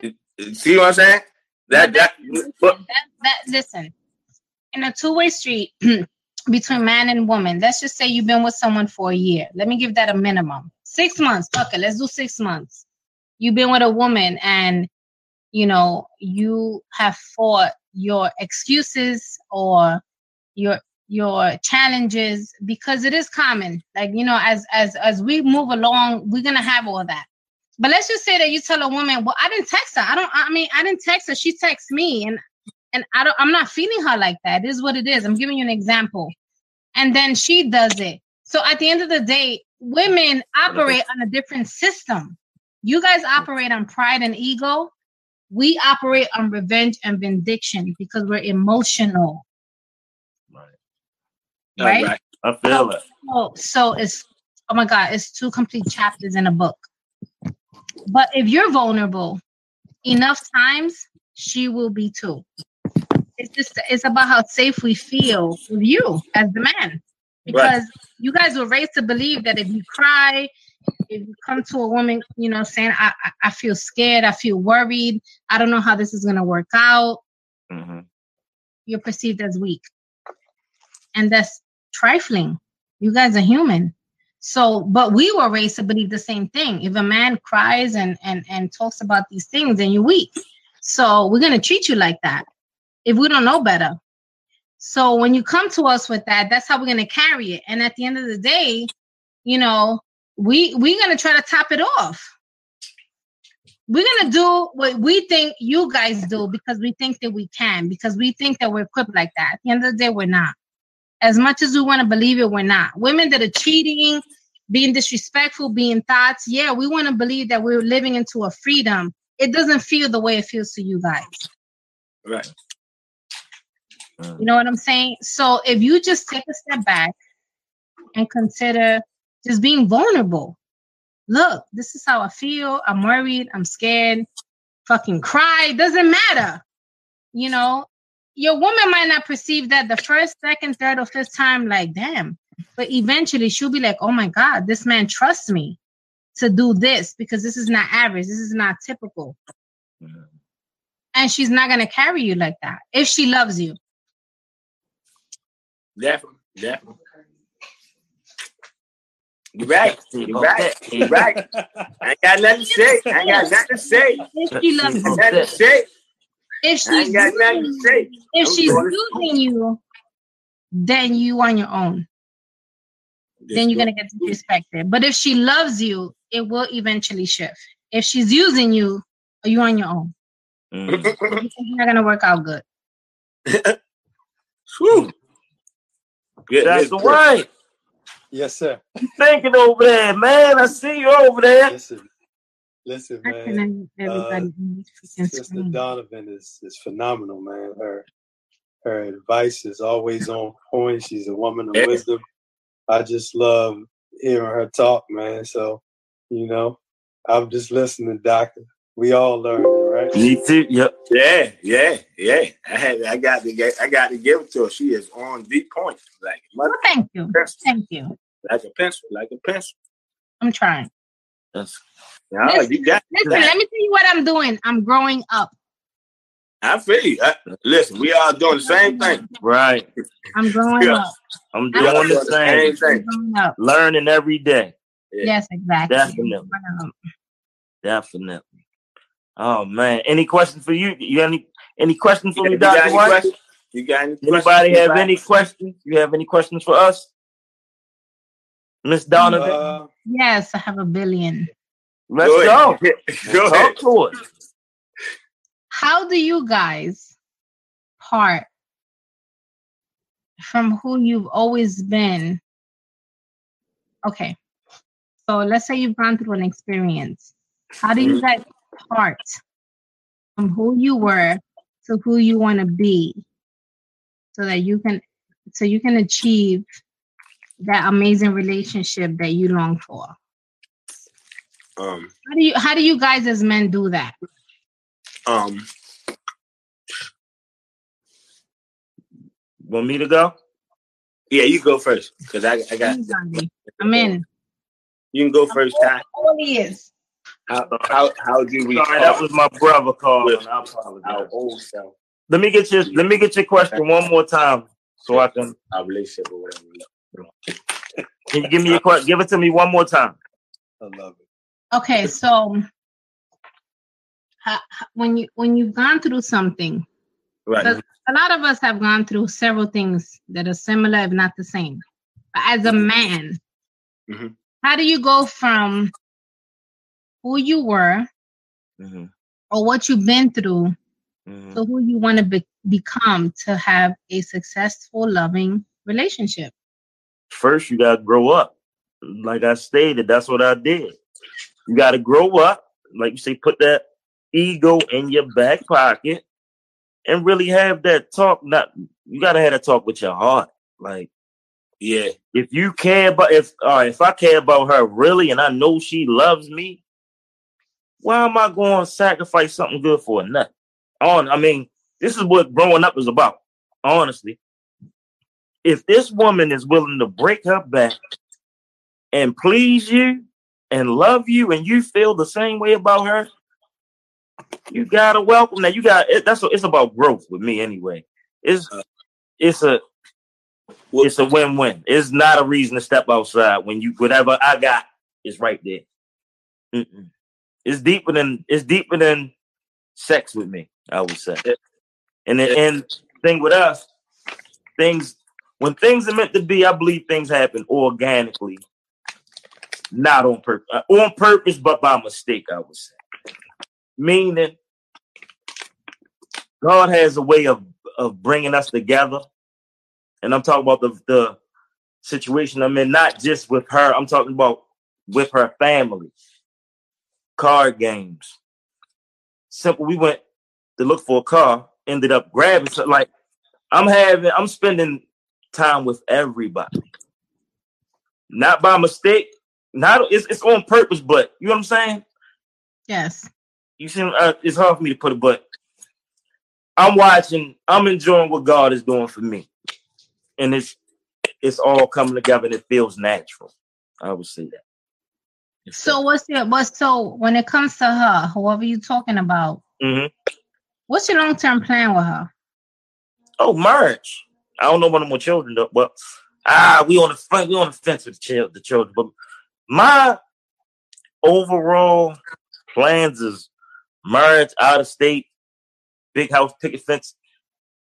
it, see what I'm saying? That that, that, that, that listen. In a two-way street, between man and woman. Let's just say you've been with someone for a year. Let me give that a minimum. Six months. Okay, let's do six months. You've been with a woman and you know you have fought your excuses or your your challenges because it is common like you know as as as we move along we're gonna have all that but let's just say that you tell a woman well i didn't text her i don't i mean i didn't text her she texts me and and I don't I'm not feeling her like that. It is what it is. I'm giving you an example. And then she does it. So at the end of the day, women operate on a different system. You guys operate on pride and ego. We operate on revenge and vindication because we're emotional. Right. Right? right. I feel it. So, so it's oh my god, it's two complete chapters in a book. But if you're vulnerable enough times, she will be too it's just it's about how safe we feel with you as the man. because right. you guys were raised to believe that if you cry, if you come to a woman, you know, saying, I, I feel scared, I feel worried, I don't know how this is going to work out, mm-hmm. you're perceived as weak. And that's trifling. You guys are human. So, but we were raised to believe the same thing. If a man cries and and and talks about these things, then you're weak. So we're gonna treat you like that if we don't know better. So when you come to us with that, that's how we're gonna carry it. And at the end of the day, you know, we we're gonna try to top it off. We're gonna do what we think you guys do because we think that we can, because we think that we're equipped like that. At the end of the day, we're not. As much as we want to believe it, we're not. Women that are cheating, being disrespectful, being thoughts, yeah, we want to believe that we're living into a freedom. It doesn't feel the way it feels to you guys. Right. You know what I'm saying? So if you just take a step back and consider just being vulnerable. Look, this is how I feel. I'm worried. I'm scared. Fucking cry. Doesn't matter. You know, your woman might not perceive that the first, second, third, or fifth time, like, damn. But eventually she'll be like, oh my God, this man trusts me to do this because this is not average. This is not typical. Mm-hmm. And she's not going to carry you like that if she loves you. Definitely. Definitely. You're right. You're right. You're right. I ain't got nothing to say. I ain't got nothing to say. If she loves you. Nothing to say. If she's using, if she's using you, then you on your own. Then you're gonna get disrespected. But if she loves you, it will eventually shift. If she's using you, are you on your own? Mm. it's not gonna work out good. Whew. Good. That's the right. Yes, sir. Thank you thinking over there, man? I see you over there. Listen, listen, man. Uh, Sister Donovan is is phenomenal, man. Her her advice is always on point. She's a woman of wisdom. I just love hearing her talk, man. So, you know, I'm just listening, Doctor. We all learning, right? Me too. Yep. Yeah, yeah, yeah. I had, I got to get, I got to give it to her. She is on the point. Like, well, thank you, pencil. thank you. Like a pencil, like a pencil. I'm trying. That's, no, listen, you got listen. Let me tell you what I'm doing. I'm growing up. I feel you. I, listen, we all doing the same thing. Right. I'm growing yeah. up. I'm doing I'm the same, same thing. Learning every day. Yeah. Yes, exactly. Definitely. Definitely. Oh man. Any questions for you? You got any any questions for me, Dr. White? You got any Anybody have any questions? You have any questions for us? Miss Donovan? Uh, yes, I have a billion. Let's go. Go, go Talk to us. How do you guys part from who you've always been? Okay. So let's say you've gone through an experience. How do you mm-hmm. guys part from who you were to who you want to be so that you can so you can achieve that amazing relationship that you long for? Um, how do you how do you guys as men do that? Um, want me to go? Yeah, you go first because I I got. I'm in. You can go first, Ty. He is. How how how do we? Sorry, that was my brother calling. I apologize. Old self. Let me get your let me get your question one more time so I can. Our relationship or whatever. Can you give me your question? Give it to me one more time. I love it. Okay, so when you when you've gone through something, right? A lot of us have gone through several things that are similar, if not the same. But as a man, mm-hmm. how do you go from who you were mm-hmm. or what you've been through mm-hmm. to who you want to be- become to have a successful, loving relationship? first you gotta grow up. Like I stated, that's what I did. You gotta grow up, like you say, put that ego in your back pocket and really have that talk. Not you gotta have that talk with your heart. Like, yeah, if you care about if uh, if I care about her really and I know she loves me, why am I going to sacrifice something good for nut? On, I mean, this is what growing up is about. Honestly, if this woman is willing to break her back and please you and love you, and you feel the same way about her, you gotta welcome that. You got it, that's it's about growth with me anyway. It's it's a it's a win-win. It's not a reason to step outside when you whatever I got is right there. Mm-mm. It's deeper than it's deeper than sex with me. I would say. And the and thing with us, things when things are meant to be, I believe things happen organically, not on purpose, uh, on purpose, but by mistake. I would say, meaning God has a way of of bringing us together, and I'm talking about the the situation I'm in, not just with her. I'm talking about with her family, card games. Simple. We went to look for a car, ended up grabbing something. Like I'm having, I'm spending time with everybody, not by mistake. Not it's, it's on purpose, but you know what I'm saying? Yes. You see, uh, it's hard for me to put it, but I'm watching. I'm enjoying what God is doing for me, and it's it's all coming together, and it feels natural. I would say that. So what's your what's so when it comes to her, whoever you're talking about, mm-hmm. what's your long term plan with her? Oh, marriage. I don't know I'm with children though. Well, ah, we on the front, we on the fence with the children. But my overall plans is marriage, out of state, big house, picket fence,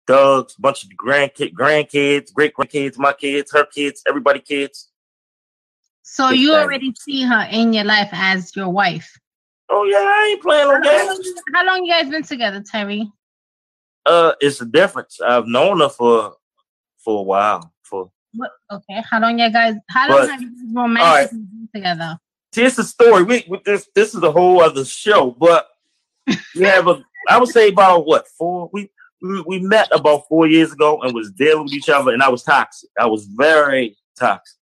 dogs, bunch of grandkids, grandkids, great grandkids, my kids, her kids, everybody kids. So you already see her in your life as your wife. Oh yeah, I ain't playing no that. How long you guys been together, Terry? Uh, it's a difference. I've known her for for a while. For what? Okay, how long you guys? How long but, have you romantic right. been together? See, it's a story. We with this. This is a whole other show, but we have a. I would say about what four. We we met about four years ago and was dealing with each other, and I was toxic. I was very toxic.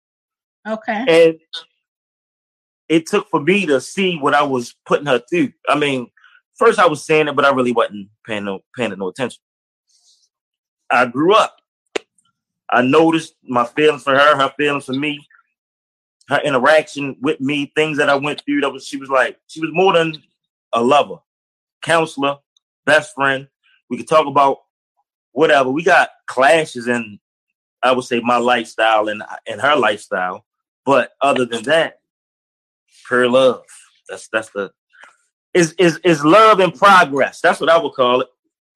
Okay. And it took for me to see what I was putting her through. I mean, first I was saying it, but I really wasn't paying no paying no attention. I grew up. I noticed my feelings for her, her feelings for me, her interaction with me, things that I went through. That was she was like she was more than a lover, counselor, best friend. We could talk about whatever. We got clashes in, I would say, my lifestyle and and her lifestyle. But other than that, pure love. That's that's the is is is love in progress. That's what I would call it.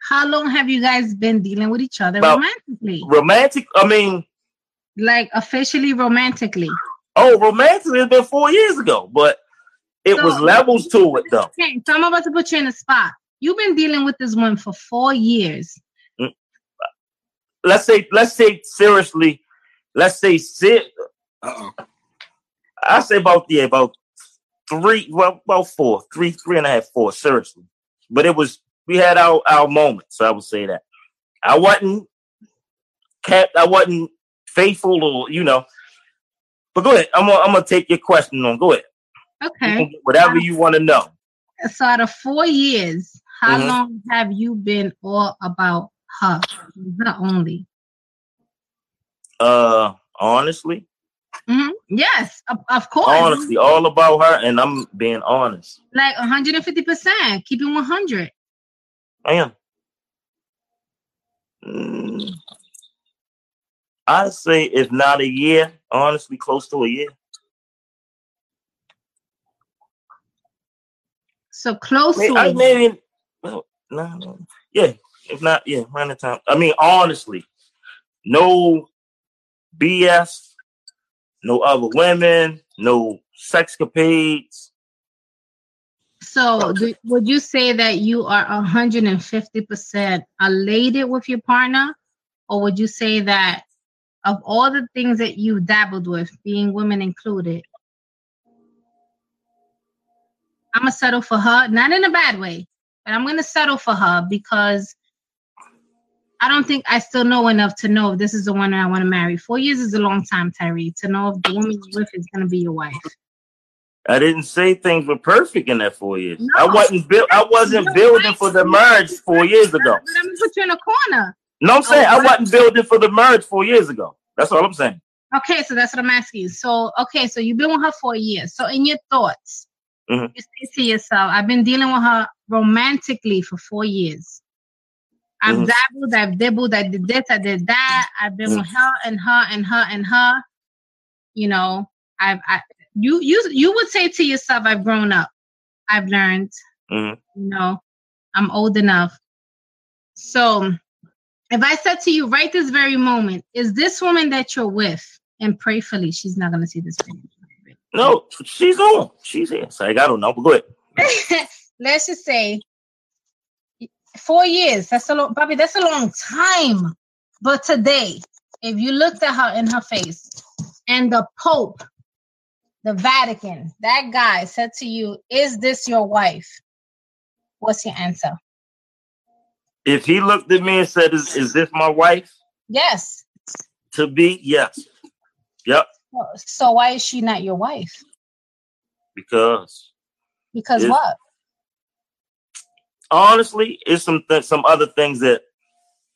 How long have you guys been dealing with each other About romantically? Romantic, I mean like officially romantically. Oh, romantically it's been four years ago, but it so, was levels to it though. Okay, so I'm about to put you in a spot. You've been dealing with this one for four years. Mm. Let's say, let's say seriously, let's say sit. I say about yeah, about three, well, about four, three, three and a half, four, seriously. But it was we had our our moments. So I would say that I wasn't kept, I wasn't faithful, or you know. But go ahead. I'm gonna I'm gonna take your question on. Go ahead. Okay. whatever you want to know. So out of four years, how mm-hmm. long have you been all about her, her only? Uh, honestly, Mm-hmm. Yes, of, of, course. Honestly, all about her, and I'm being honest. Like 150 percent, keeping 100. I am. Mm, I'd say if not a year, honestly, close to a year. So close I, maybe no, no, no, yeah. If not, yeah, around the time. I mean, honestly, no BS no other women, no sex sexcapades. So, do, would you say that you are 150% elated with your partner? Or would you say that of all the things that you dabbled with, being women included, I'm to settle for her, not in a bad way, but I'm going to settle for her because I don't think I still know enough to know if this is the one that I want to marry. Four years is a long time, Terry, to know if the woman you're with is going to be your wife. I didn't say things were perfect in that four years. No. I wasn't built. I wasn't no, building for the marriage four years ago. But I'm gonna put you in a corner. No, I'm saying oh, I wasn't building for the marriage four years ago. That's all I'm saying. Okay, so that's what I'm asking. So, okay, so you've been with her for a year. So, in your thoughts, mm-hmm. you say to yourself, I've been dealing with her romantically for four years. I've mm-hmm. dabbled, I've dabbled, I did this, I did that. I've been mm-hmm. with her and her and her and her. You know, I've, I, you, you, you would say to yourself, I've grown up. I've learned. Mm-hmm. You know, I'm old enough. So, if I said to you right this very moment, is this woman that you're with, and prayfully she's not gonna see this video. No, she's on. She's here. So I don't know, but go ahead. Let's just say four years. That's a long, Bobby. That's a long time. But today, if you looked at her in her face, and the Pope, the Vatican, that guy said to you, "Is this your wife?" What's your answer? If he looked at me and said, "Is, is this my wife?" Yes. To be, yes. Yep. So why is she not your wife? Because. Because what? Honestly, it's some th- some other things that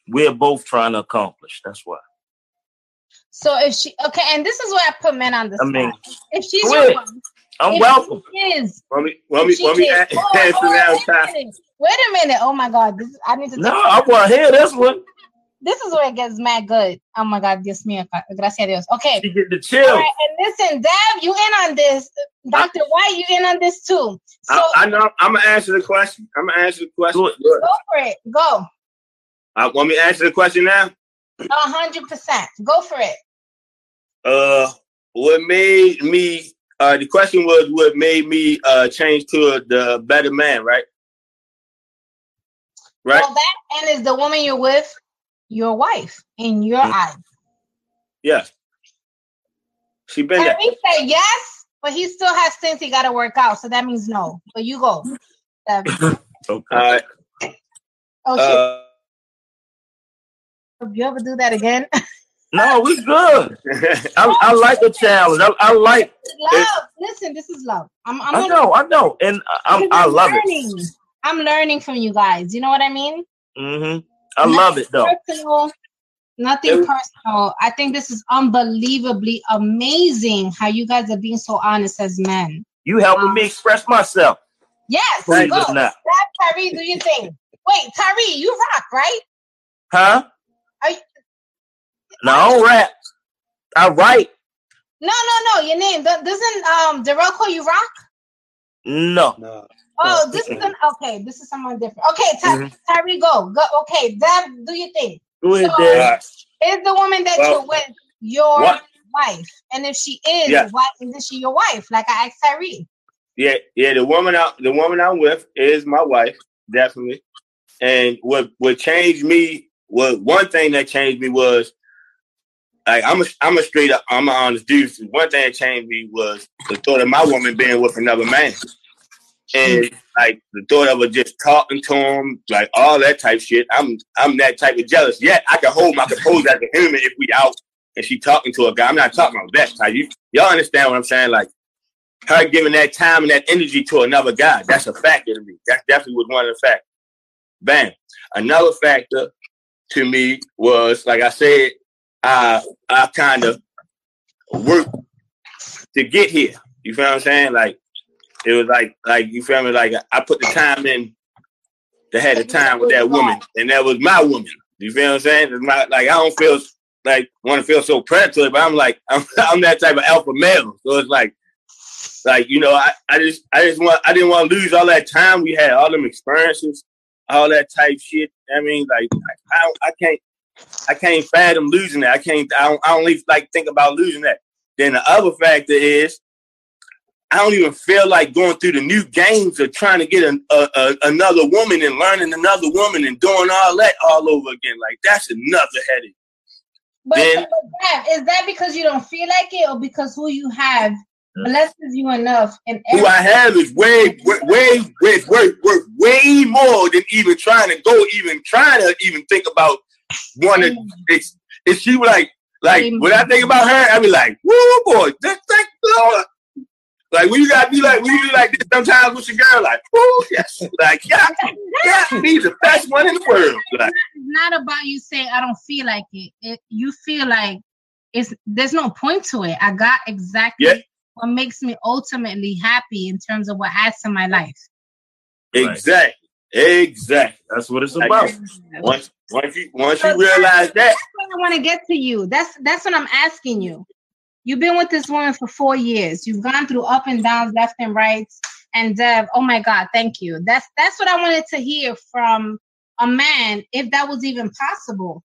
we're both trying to accomplish. That's why. So if she okay, and this is where I put men on the I spot. Mean, if she's your wife, I'm welcome. Is let me let me let me answer oh, oh, that. Wait a minute. Oh my God. This, I need to. No, I want to hear this one. This is where it gets mad good. Oh my God. Dios mío. Gracias a Dios. Okay. You get the chill. Right, and listen, Dab, you in on this. Dr. White, you in on this too. So, I, I know. I'm going to answer the question. I'm going to answer the question. Go, go for it. Go. I uh, want me to answer the question now? A hundred percent. Go for it. Uh, what made me? Uh, the question was what made me uh change to a, the better man, right? Right. Well, that and is the woman you're with your wife in your mm-hmm. eyes? Yes. She been there. He said yes, but he still has things he got to work out. So that means no. But you go. okay. Uh, oh shit. Uh, you ever do that again? no, we good. I, I, like a challenge. I, I like love. It. Listen, this is love. I'm, I'm i know, I know, and I'm, I love learning. it. I'm learning from you guys. You know what I mean? Mm-hmm. I nothing love it though. Personal, nothing was, personal. I think this is unbelievably amazing how you guys are being so honest as men. You helping um, me express myself. Yes. Go. Not. Tyree, do you think? Wait, Tyree, you rock, right? Huh? Are you, no, I don't rap. I write. No, no, no. Your name doesn't um Darrell call you Rock? No. No. Oh, this is an okay. This is someone different. Okay, Ty- mm-hmm. Tyree, go, go. Okay, Deb, do you think? Do it, so, Deb. Is the woman that well, you're with your what? wife? And if she is, yeah. why isn't she your wife? Like I asked Tyree. Yeah, yeah. The woman, I, the woman I'm with is my wife, definitely. And what what changed me was one thing that changed me was like I'm a I'm a straight up I'm an honest dude. One thing that changed me was the thought of my woman being with another man and mm-hmm. like the thought of her just talking to him, like all that type shit. I'm I'm that type of jealous. Yet I can hold my composure as a human if we out and she talking to a guy. I'm not talking about that type. You y'all understand what I'm saying? Like her giving that time and that energy to another guy. That's a factor to me. That definitely was one of the factors. Bam. Another factor to me was like I said, I I kind of worked to get here. You feel what I'm saying? Like it was like like you feel me? Like I put the time in to have the time with that woman, and that was my woman. You feel what I'm saying? It's my, like I don't feel like want to feel so predatory, but I'm like I'm, I'm that type of alpha male. So it's like like you know I, I just I just want I didn't want to lose all that time we had, all them experiences, all that type shit. I mean, like I I can't I can't fathom losing that. I can't I don't, I don't even like think about losing that. Then the other factor is I don't even feel like going through the new games of trying to get a, a, a, another woman and learning another woman and doing all that all over again. Like that's another headache. But, then, but that, is that because you don't feel like it, or because who you have blesses you enough? And who I have is way, way, way, way, way, way more than even trying to go, even trying to even think about wanting. It's, it's she like like when I think about her, I be like, whoa, boy, thank Lord. Like when you gotta be like when you be like this sometimes with your girl, like, oh yes, like yeah, yeah, he's the best one in the world. Like, it's not about you saying I don't feel like it. it. You feel like it's there's no point to it. I got exactly yeah. what makes me ultimately happy in terms of what adds to my life. Exactly. Exactly. That's what it's about. Once once you once you realize that I want to get to you. That's that's what I'm asking you. You've been with this woman for four years. You've gone through up and downs, left and right. And Dev, oh my God, thank you. That's that's what I wanted to hear from a man, if that was even possible.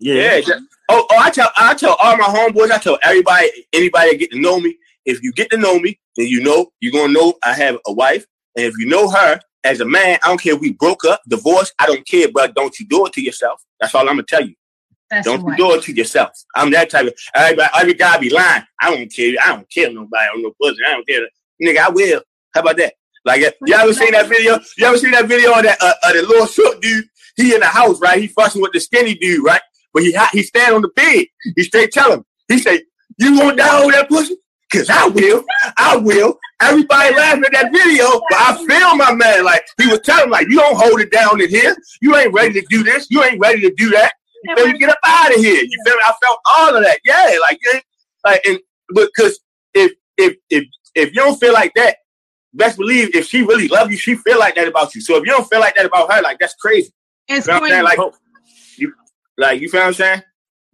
Yeah. yeah. Oh, oh, I tell I tell all my homeboys, I tell everybody, anybody that get to know me, if you get to know me, then you know you're gonna know I have a wife. And if you know her as a man, I don't care if we broke up, divorced, I don't care, but don't you do it to yourself. That's all I'm gonna tell you. That's don't you do it to yourself. I'm that type of everybody, every guy be lying. I don't care. I don't kill nobody on no pussy. I don't care. Nigga, I will. How about that? Like, you ever seen that video? You ever seen that video of that uh, uh, the little short dude? He in the house, right? He fussing with the skinny dude, right? But he he stand on the bed. He straight tell him. He say, "You want down with that pussy? Cause I will. I will." Everybody laughing at that video, but I feel my man. Like he was telling, like, "You don't hold it down in here. You ain't ready to do this. You ain't ready to do that. You better get up out of here." You feel me? I felt all of that. Yeah, like, like, and because if if if if you don't feel like that, best believe if she really love you, she feel like that about you. So if you don't feel like that about her, like that's crazy. It's you know like you, like you feel what I'm saying.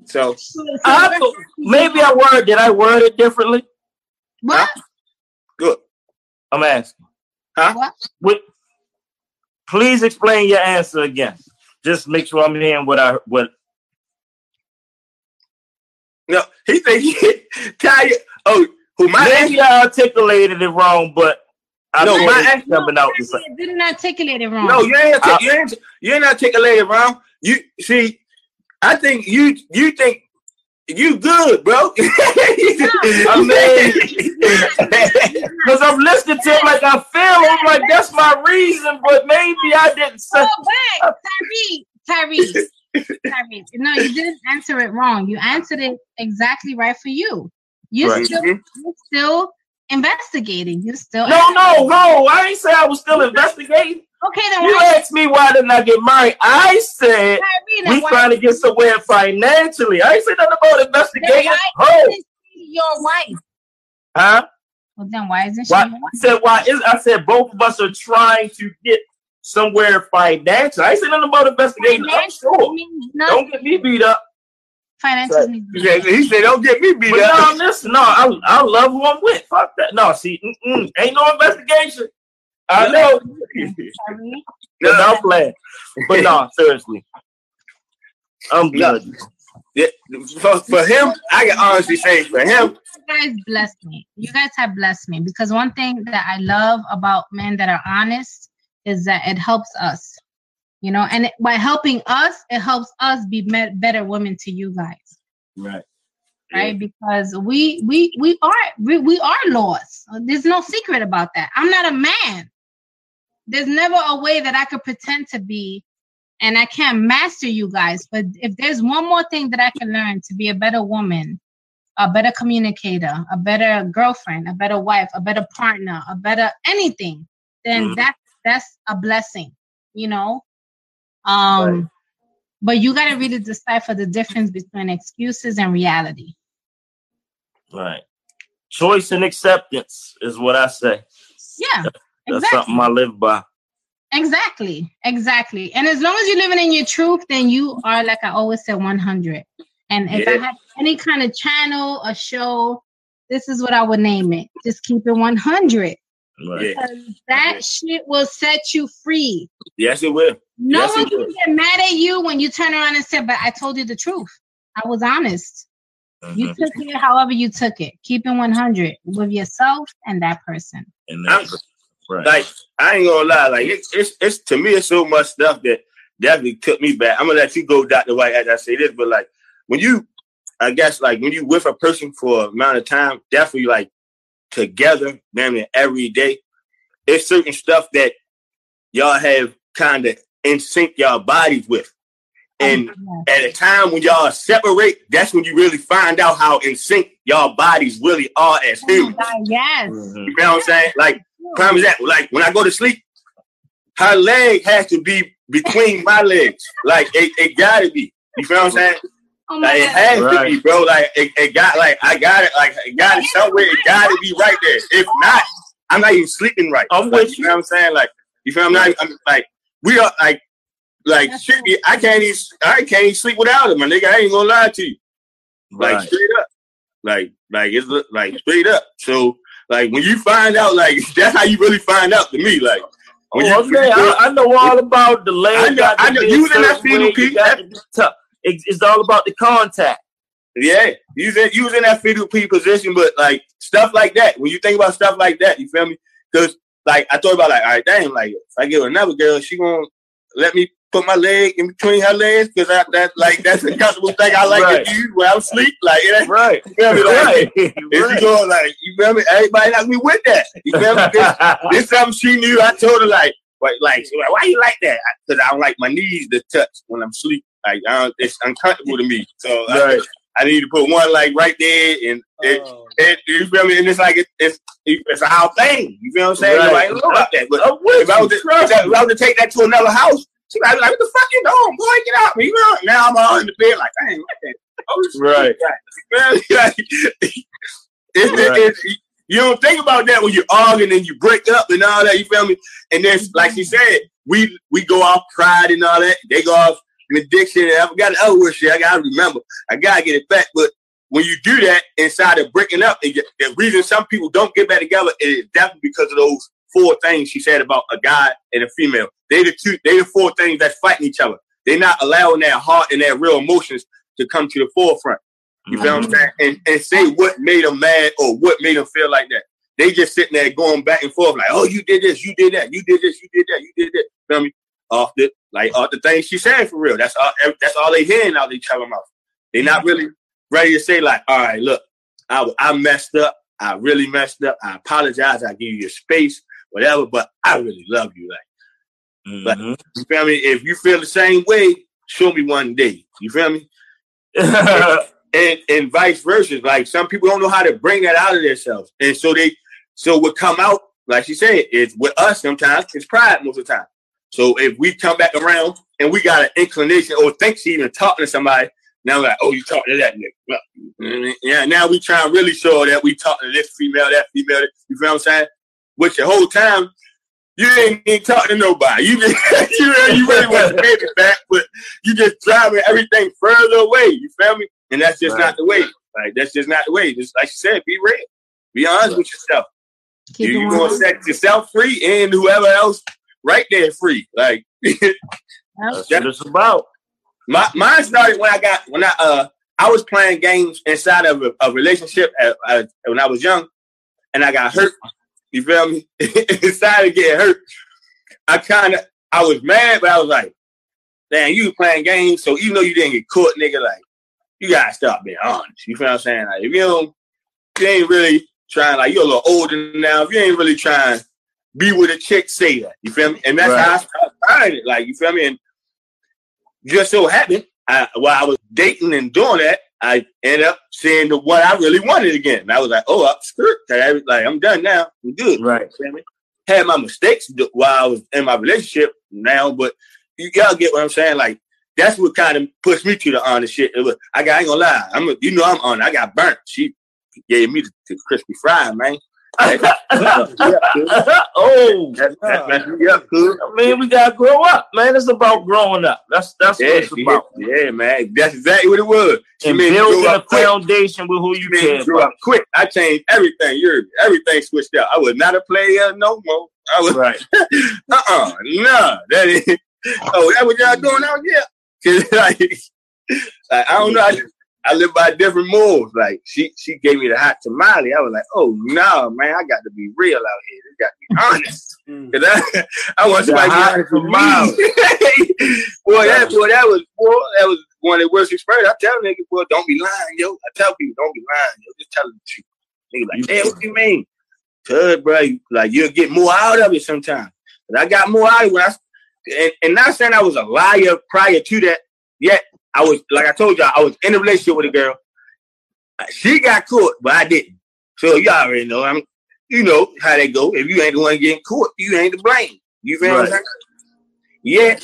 So I to, maybe I word did I word it differently? What? Huh? Good. I'm asking. Huh? What? what? Please explain your answer again. Just make sure I'm hearing what I what. No, he think he tell you. Oh, who my maybe I articulated it wrong, but I no, my ass jumping out. You didn't articulate it wrong. No, you ain't, artic- you ain't you ain't articulate it wrong. You see, I think you you think you good, bro. I mean, because I'm listening to him like I feel. I'm like, that's my reason, but maybe I didn't say. Oh, wait, Tyree, Tyree, Tyree. No, you didn't answer it wrong. You answered it exactly right for you. You right. still, you still investigating. You still no, no, no. I ain't say I was still investigating. Okay, then you asked me why didn't I get married? I said we trying to get somewhere financially. I ain't said nothing about investigating. Oh, your wife. Huh? Well, then why isn't she? Why, I said why is I said both of us are trying to get somewhere financially. I ain't said nothing about investigating. I'm sure. Don't get me beat up. Financial He said, "Don't get me beat but up." No, listen, no, I, I love who I'm with. Fuck that. No, see, ain't no investigation. I know. no, I'm playing. But no, seriously, I'm good. Yeah, for, for him, I can honestly say for him, you guys blessed me. You guys have blessed me. Because one thing that I love about men that are honest is that it helps us you know? And by helping us it helps us be better women to you guys. Right. Right? Yeah. because we we we are we, we are lost. There's no secret about that. I'm not a man there's never a way that i could pretend to be and i can't master you guys but if there's one more thing that i can learn to be a better woman a better communicator a better girlfriend a better wife a better partner a better anything then mm-hmm. that that's a blessing you know um, right. But you got to really decipher the difference between excuses and reality. Right. Choice and acceptance is what I say. Yeah. That's exactly. something I live by. Exactly. Exactly. And as long as you're living in your truth, then you are, like I always say, 100. And if yeah. I had any kind of channel, a show, this is what I would name it. Just keep it 100. Right. Because that shit will set you free. Yes, it will. No yes, one can get mad at you when you turn around and say, "But I told you the truth. I was honest." Mm-hmm. You took it however you took it. Keep it 100 with yourself and that person. And that's right. Like I ain't gonna lie, like it's, it's it's to me it's so much stuff that definitely took me back. I'm gonna let you go, Doctor White, as I say this, but like when you, I guess like when you with a person for amount of time, definitely like together, damn it, every day. It's certain stuff that y'all have kind of in sync y'all bodies with. And oh, at a time when y'all separate, that's when you really find out how in sync y'all bodies really are as oh humans. Oh yes. Mm-hmm. You know what I'm saying? Like, prime example, like when I go to sleep, her leg has to be between my legs. Like it, it gotta be. You feel what I'm saying? Oh like, it has right. to be, bro. Like it, it, got like I got it. Like it got it somewhere. It got to be right there. If not, I'm not even sleeping right. I'm like, with you. You know what I'm saying? Like you feel? I'm not. I'm like we are like like shit. I can't even. I can't even sleep without it, my nigga. I ain't gonna lie to you. Like right. straight up. Like like it's like straight up. So like when you find out, like that's how you really find out to me. Like when oh, you, okay. I, I, know all about the leg. I know. I know. Using that fetal P. It's all about the contact. Yeah, using using that fetal P position, but like stuff like that. When you think about stuff like that, you feel me? Because like I thought about like, all right, damn, like if I get another girl, she gonna let me put my leg in between her legs because that like that's a comfortable thing I like right. to do when I'm sleep. Like it ain't right. You feel me? Like, right. If right. you going like you feel me, everybody like me with that. You feel me? This, this something she knew. I told her like, like, like, why you like that? Because I, I don't like my knees to touch when I'm sleep. Like it's uncomfortable to me. So right. I, I, need to put one like right there, and it, oh. it, you feel me? And it's like it, it's it's a how thing. You feel what I'm saying? Right. Like, I know about that. But if I, was to, if I was to take that to another house, she might be like, "What the fuck you doing, boy? Get out me!" You know? Now I'm all in the bed like, I ain't like that. Oh, right. like, it's, right. It's, you don't think about that when you're arguing and you break up and all that. You feel me? And then, mm-hmm. like she said, we we go off pride and all that. They go off addiction. And I forgot the other word shit. I gotta remember. I gotta get it back. But when you do that inside of breaking up, the reason some people don't get back together is definitely because of those four things she said about a guy and a female. They the two, they the four things that's fighting each other. They're not allowing their heart and their real emotions to come to the forefront. You mm-hmm. feel what I'm mm-hmm. saying? And, and say what made them mad or what made them feel like that. They just sitting there going back and forth like, oh, you did this, you did that, you did this, you did that, you did that. Feel me? Off the like off the things she said for real. That's all. That's all they hearing out each other mouth. They're not mm-hmm. really ready to say like, all right, look, I I messed up. I really messed up. I apologize. I give you your space, whatever. But I really love you. Like, mm-hmm. but you feel me? If you feel the same way, show me one day. You feel me? and, and vice versa. Like some people don't know how to bring that out of themselves, and so they so what come out like she said is with us sometimes it's pride most of the time. So if we come back around and we got an inclination or think she even talking to somebody, now we're like, oh, you talking to that nigga. Mm-hmm. Yeah, now we try to really show that we talking to this female, that female. You feel what I'm saying? Which your whole time you ain't, ain't talking to nobody. You just you really, you really want to pay it back, but you just driving everything further away. You feel me? And that's just right. not the way. Like that's just not the way. Just like you said, be real. Be honest right. with yourself. Keep you, you gonna set yourself free and whoever else right there free. Like that's what it's about. My mine started when I got when I uh I was playing games inside of a, a relationship at, uh, when I was young, and I got hurt. You feel me? inside of getting hurt, I kind of I was mad, but I was like, "Damn, you playing games, so even though you didn't get caught, nigga, like you gotta stop being honest." You feel what I'm saying? Like if you don't, you ain't really trying. Like you're a little older now. If you ain't really trying be with a chick, say that. You feel me? And that's right. how I started trying it. Like you feel me? And just so happened, I, while I was dating and doing that, I ended up seeing the what I really wanted again. And I was like, oh, I'm screwed. Like, I'm done now. I'm good. Right. Had my mistakes while I was in my relationship now, but you gotta get what I'm saying. Like, that's what kind of pushed me to the honest shit. Was, I, got, I ain't gonna lie. I'm, you know, I'm on. I got burnt. She gave me the, the crispy fry, man. Oh, that, that messed me up, I mean, we gotta grow up, man. It's about growing up. That's that's yeah, what it's about. Yeah, man. That's exactly what it was. She and building a foundation with who you can. Grew up quick. I changed everything. You're everything switched out. I was not a player no more. I was right. uh uh-uh, uh nah. That is. Oh, that what y'all doing out here? like, like, I don't know. I just I live by different moves. Like she she gave me the hot tamale. I was like, oh no, man, I got to be real out here. It got to be honest. Mm. Cause I, I want somebody to be honest boy, that boy, that was boy, that was one of the worst experiences. I tell niggas, boy, don't be lying, yo. I tell people, don't be lying, yo. Just tell them the truth. Nigga like, hey, what do you mean? Cause, bro, like you'll get more out of it sometimes. But I got more out of it when I and, and not saying I was a liar prior to that yet, I was like I told y'all, I was in a relationship with a girl. She got caught, but I didn't. So y'all already know. I'm, you know how they go. If you ain't the one getting caught, you ain't to blame. You feel right. what I'm saying? Yeah.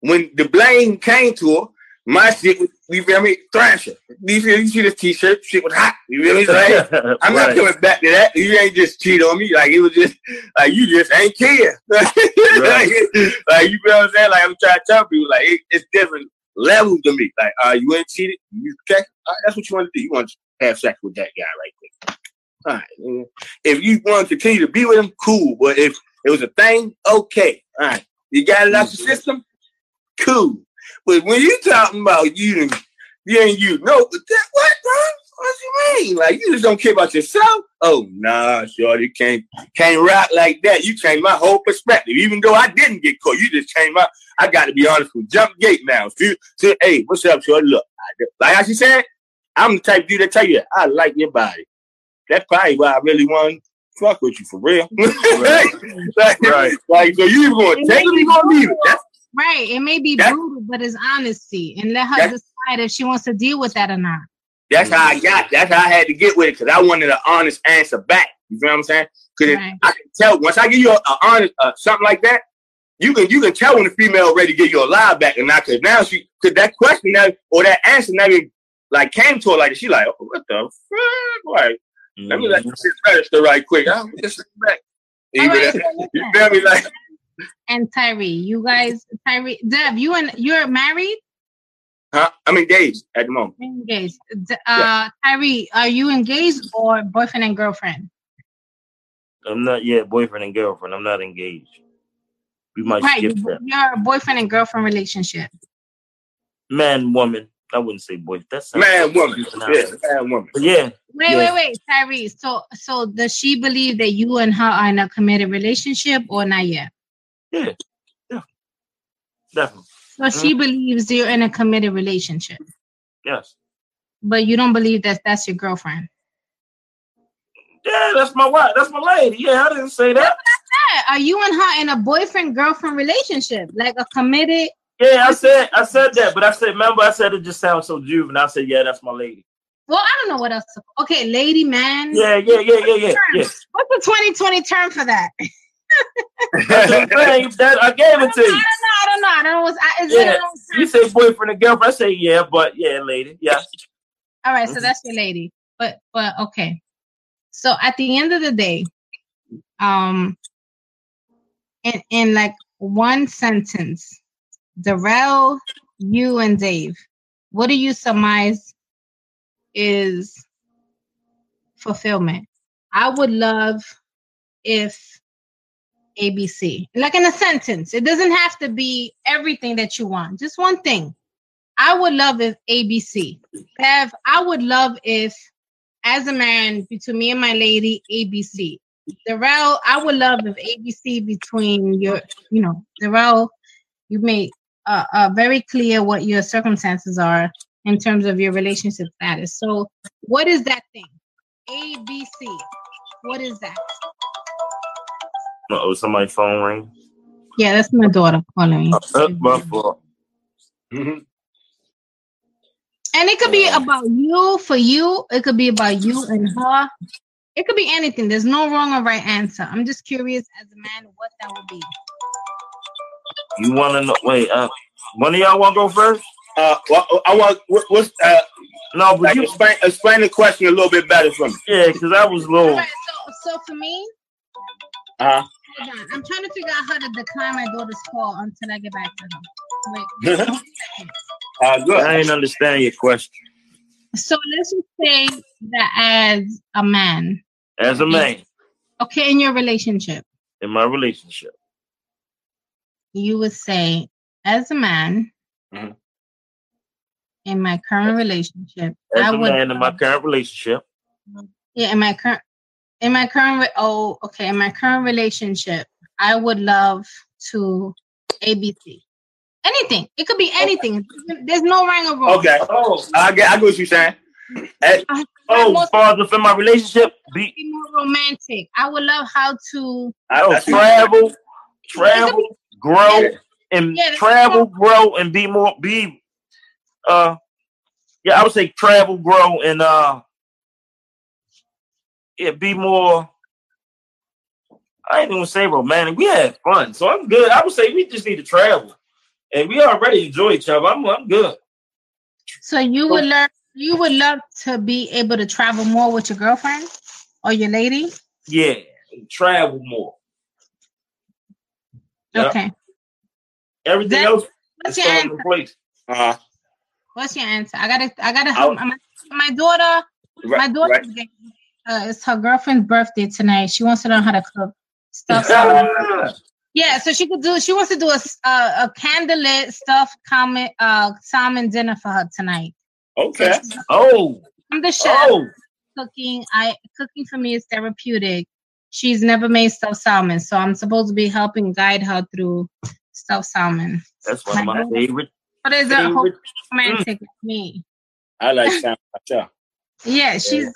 When the blame came to her, my shit was You feel me? Thrasher. You feel you see this t-shirt? Shit was hot. You feel me? Like, I'm not coming back to that. You ain't just cheat on me. Like it was just like you just ain't care. right. like, like, you feel what I'm saying? Like I'm trying to tell people, like it, it's different levels to me. Like, uh, you ain't cheated. You check. Right, that's what you want to do. You want to have sex with that guy right quick. All right. If you want to continue to be with him, cool. But if it was a thing, okay. All right. You got it out your system, cool. But when you talking about you you ain't you, no, that, what, bro? What you mean? Like you just don't care about yourself? Oh nah, shorty can't can't rock like that. You changed my whole perspective. Even though I didn't get caught, you just changed my. I got to be honest with jump gate now. So, so, hey, what's up, shorty? Look, like how she said, I'm the type of dude that tell you I like your body. That's probably why I really want to fuck with you for real. right. like, right. like, so you even going to take it, you gonna leave it. That's Right. It may be brutal, but it's honesty. And let her decide if she wants to deal with that or not. That's how I got. That's how I had to get with it because I wanted an honest answer back. You feel what I'm saying? Because right. I can tell once I give you an honest uh, something like that, you can you can tell when the female ready to give you a lie back and not because now she because that question now or that answer never like came to her like she like oh, what the fuck like mm-hmm. let me let this register right quick. I'm just back. Right, you feel me like and Tyree. You guys, Tyree, Dev, you and you're married? Huh? I'm engaged at the moment. Engaged. Uh, yeah. Tyree, are you engaged or boyfriend and girlfriend? I'm not yet boyfriend and girlfriend. I'm not engaged. We might right, skip that. You're a boyfriend and girlfriend relationship. Man, woman. I wouldn't say boy. That's man, woman. Yeah, man, woman. But yeah. Wait, yeah. wait, wait, Tyree. So, so does she believe that you and her are in a committed relationship or not yet? Yeah, yeah, definitely. So mm-hmm. she believes you're in a committed relationship. Yes. But you don't believe that that's your girlfriend. Yeah, that's my wife. That's my lady. Yeah, I didn't say that. Are you and her in a boyfriend girlfriend relationship, like a committed? Yeah, I said I said that, but I said remember I said it just sounds so juvenile. I said yeah, that's my lady. Well, I don't know what else. To, okay, lady, man. Yeah, yeah, yeah, yeah, yeah, yeah. What's the 2020 term for that? that I gave it to you. I don't know. I don't know. I don't know. I, yeah. You say boyfriend and girlfriend. I say yeah, but yeah, lady. Yeah. All right, so mm-hmm. that's your lady. But but okay. So at the end of the day, um, in in like one sentence, Darrell, you and Dave, what do you surmise is fulfillment? I would love if ABC. Like in a sentence. It doesn't have to be everything that you want. Just one thing. I would love if ABC. Have I would love if as a man between me and my lady ABC. Darrell, I would love if ABC between your, you know, Darrell, you made uh, uh, very clear what your circumstances are in terms of your relationship status. So, what is that thing? ABC. What is that? Oh, somebody phone ring. Yeah, that's my daughter calling me. Uh, my fault. Mm-hmm. And it could be about you for you. It could be about you and her. It could be anything. There's no wrong or right answer. I'm just curious as a man what that would be. You want to know? Wait, uh, one of y'all want to go first? Uh, well, I want what's uh. No, but like you explain, explain the question a little bit better for me. Yeah, because I was low. Right, so, so for me, uh, Hold on. I'm trying to figure out how to decline my daughter's call until I get back to her. Wait. uh, good. I didn't understand your question. So let's just say that as a man. As a man. Okay, in your relationship. In my relationship. You would say, as a man, mm-hmm. in my current relationship. As I a would, man in my current relationship. Yeah, in my current in my current re- oh okay in my current relationship i would love to abc anything. It could be anything. There's no right of wrong. Okay. Oh i get i get what you're saying. As, oh far within my relationship be, be, more romantic. I would love how to i don't travel travel be, grow yeah. and yeah, travel grow and be more be uh yeah i would say travel grow and uh it be more. I ain't even say romantic. We had fun, so I'm good. I would say we just need to travel, and we already enjoy each other. I'm I'm good. So you would love You would love to be able to travel more with your girlfriend or your lady. Yeah, travel more. Okay. Yep. Everything that, else what's your answer? place. Uh, what's your answer? I gotta. I gotta. Help, my, my daughter. Right, my daughter. Right. Uh, it's her girlfriend's birthday tonight. She wants to learn how to cook stuff. Yeah, so she could do. She wants to do a a, a candlelit stuffed salmon uh salmon dinner for her tonight. Okay. So oh, I'm the chef. Oh. Cooking, I cooking for me is therapeutic. She's never made stuffed salmon, so I'm supposed to be helping guide her through stuffed salmon. That's one of my favorite. But is a whole romantic mm. me. I like salmon myself. Yeah, she's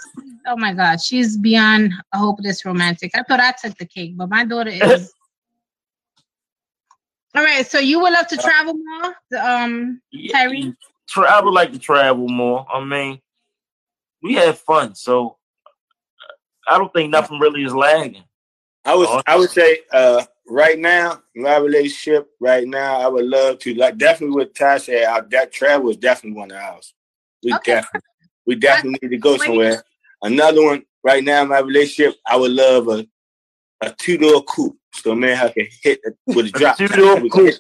oh my god, she's beyond a hopeless romantic. I thought I took the cake, but my daughter is All right, so you would love to travel more, um, Tyree? Yeah, I would like to travel more. I mean, we had fun, so I don't think nothing really is lagging. I was, I would say, uh, right now, my relationship right now, I would love to, like, definitely what Ty said, our, that travel is definitely one of ours. We okay. definitely, we definitely need to go somewhere. Another one right now, my relationship, I would love a, a two door coupe. So man, I can hit with a drop. so, we can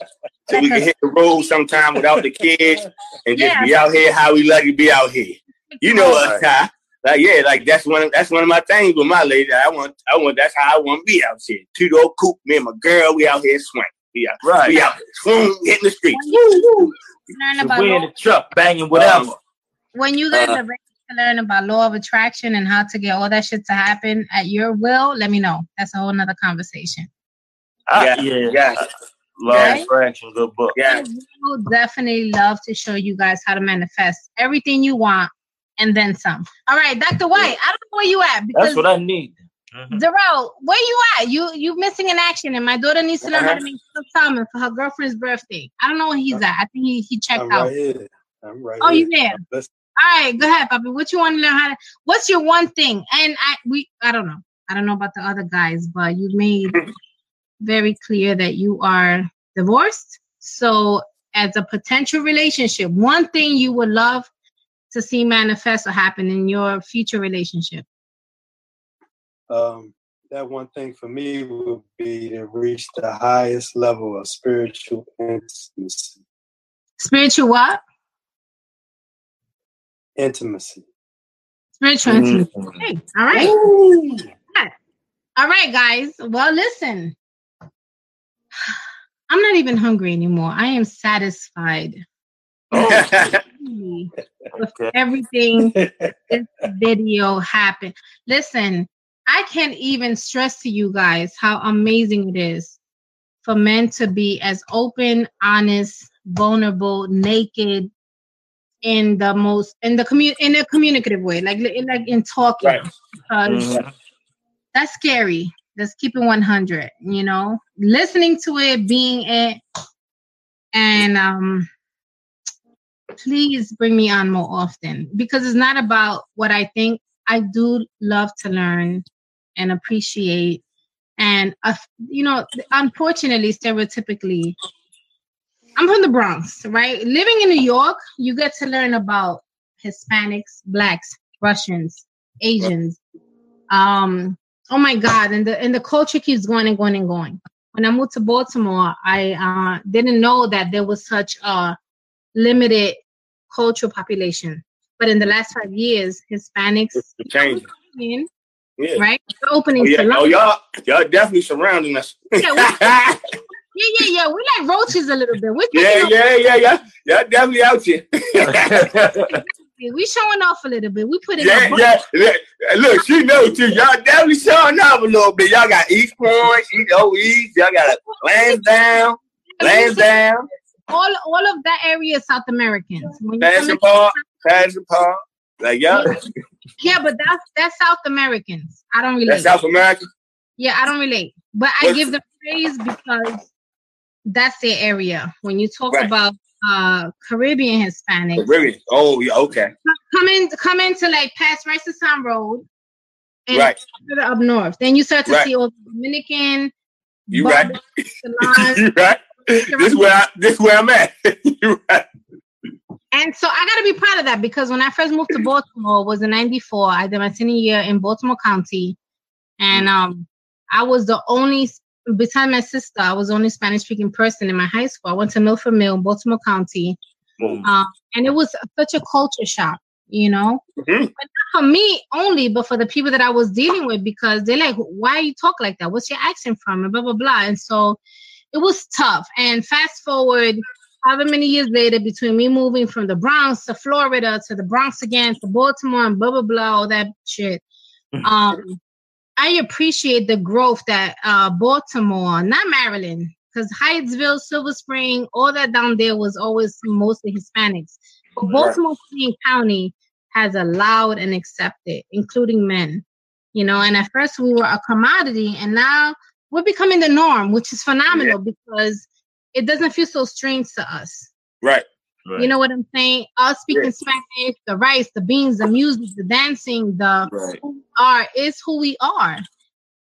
so we can hit the road sometime without the kids and just yeah. be out here how we like to be out here. You know us, Ty. Like yeah, like that's one of that's one of my things with my lady. I want I want that's how I want to be out here. Two door coupe, me and my girl, we out here swing. We out, right. we out here, swing, hitting the streets. Learn about we in the truck, banging whatever. When you guys uh, are to learn about law of attraction and how to get all that shit to happen at your will, let me know. That's a whole nother conversation. Uh, yeah, yeah. yeah. Law right? of attraction, good book. Yeah. We will definitely love to show you guys how to manifest everything you want and then some. All right, Dr. White, I don't know where you at. Because That's what I need. Mm-hmm. Darrell, where you at? You you missing an action, and my daughter needs to learn how to make some salmon for her girlfriend's birthday. I don't know where he's at. I think he, he checked I'm out. Right here. I'm right. Oh, you there? All right, go ahead, Bobby. What you want to learn how to? What's your one thing? And I we I don't know. I don't know about the other guys, but you made very clear that you are divorced. So, as a potential relationship, one thing you would love to see manifest or happen in your future relationship. Um, that one thing for me would be to reach the highest level of spiritual intimacy. Spiritual what? Intimacy. Spiritual intimacy. Mm-hmm. Okay. All right. Ooh. All right, guys. Well, listen. I'm not even hungry anymore. I am satisfied. Oh. with everything this video happened. Listen, I can't even stress to you guys how amazing it is for men to be as open, honest, vulnerable, naked, in the most in the commu- in a communicative way, like like in talking. Right. Mm-hmm. That's scary. Let's keep it 100. You know, listening to it, being it, and um, please bring me on more often because it's not about what I think. I do love to learn and appreciate, and uh, you know, unfortunately, stereotypically, I'm from the Bronx, right? Living in New York, you get to learn about Hispanics, blacks, Russians, Asians. Um, oh my God, and the and the culture keeps going and going and going. When I moved to Baltimore, I uh, didn't know that there was such a limited cultural population. But in the last five years, Hispanics changing. Yeah. Right? opening oh, yeah. oh, y'all, y'all definitely surrounding us. Yeah, Yeah, yeah, yeah. We like roaches a little bit. We're yeah, yeah, yeah, yeah. Y'all definitely out here. we showing off a little bit. We put it. Yeah, yeah, yeah. Look, she knows too. Y'all definitely showing off a little bit. Y'all got East Point, East OE. Y'all got Lansdowne, Lansdowne. All, all of that area is South Americans. Patterson Park, Patterson Park. Like y'all. Yeah, but that's that's South Americans. I don't relate. That's South American. Yeah, I don't relate. But I What's, give them praise because that's the area. When you talk right. about uh Caribbean Hispanic. Caribbean. Oh, yeah, okay. Come in, come into like past Town Road, and right. up north. Then you start to right. see all the Dominican. You right. you right. This where I, this where I'm at. you right. And so I got to be proud of that because when I first moved to Baltimore, was in '94. I did my senior year in Baltimore County, and um, I was the only, besides my sister, I was the only Spanish speaking person in my high school. I went to Milford Mill, in Baltimore County, um, and it was such a culture shock, you know. Mm-hmm. But not for me only, but for the people that I was dealing with because they're like, "Why you talk like that? What's your accent from?" And blah blah blah. And so it was tough. And fast forward however many years later, between me moving from the Bronx to Florida to the Bronx again to Baltimore and blah blah blah, all that shit. Mm-hmm. Um, I appreciate the growth that uh, Baltimore, not Maryland, because Hyattsville, Silver Spring, all that down there was always mostly Hispanics. But Baltimore City County has allowed and accepted, including men. You know, and at first we were a commodity, and now we're becoming the norm, which is phenomenal yeah. because it doesn't feel so strange to us. Right. Right. You know what I'm saying? Us speaking Spanish, the rice, the beans, the music, the dancing, the right. who we are is who we are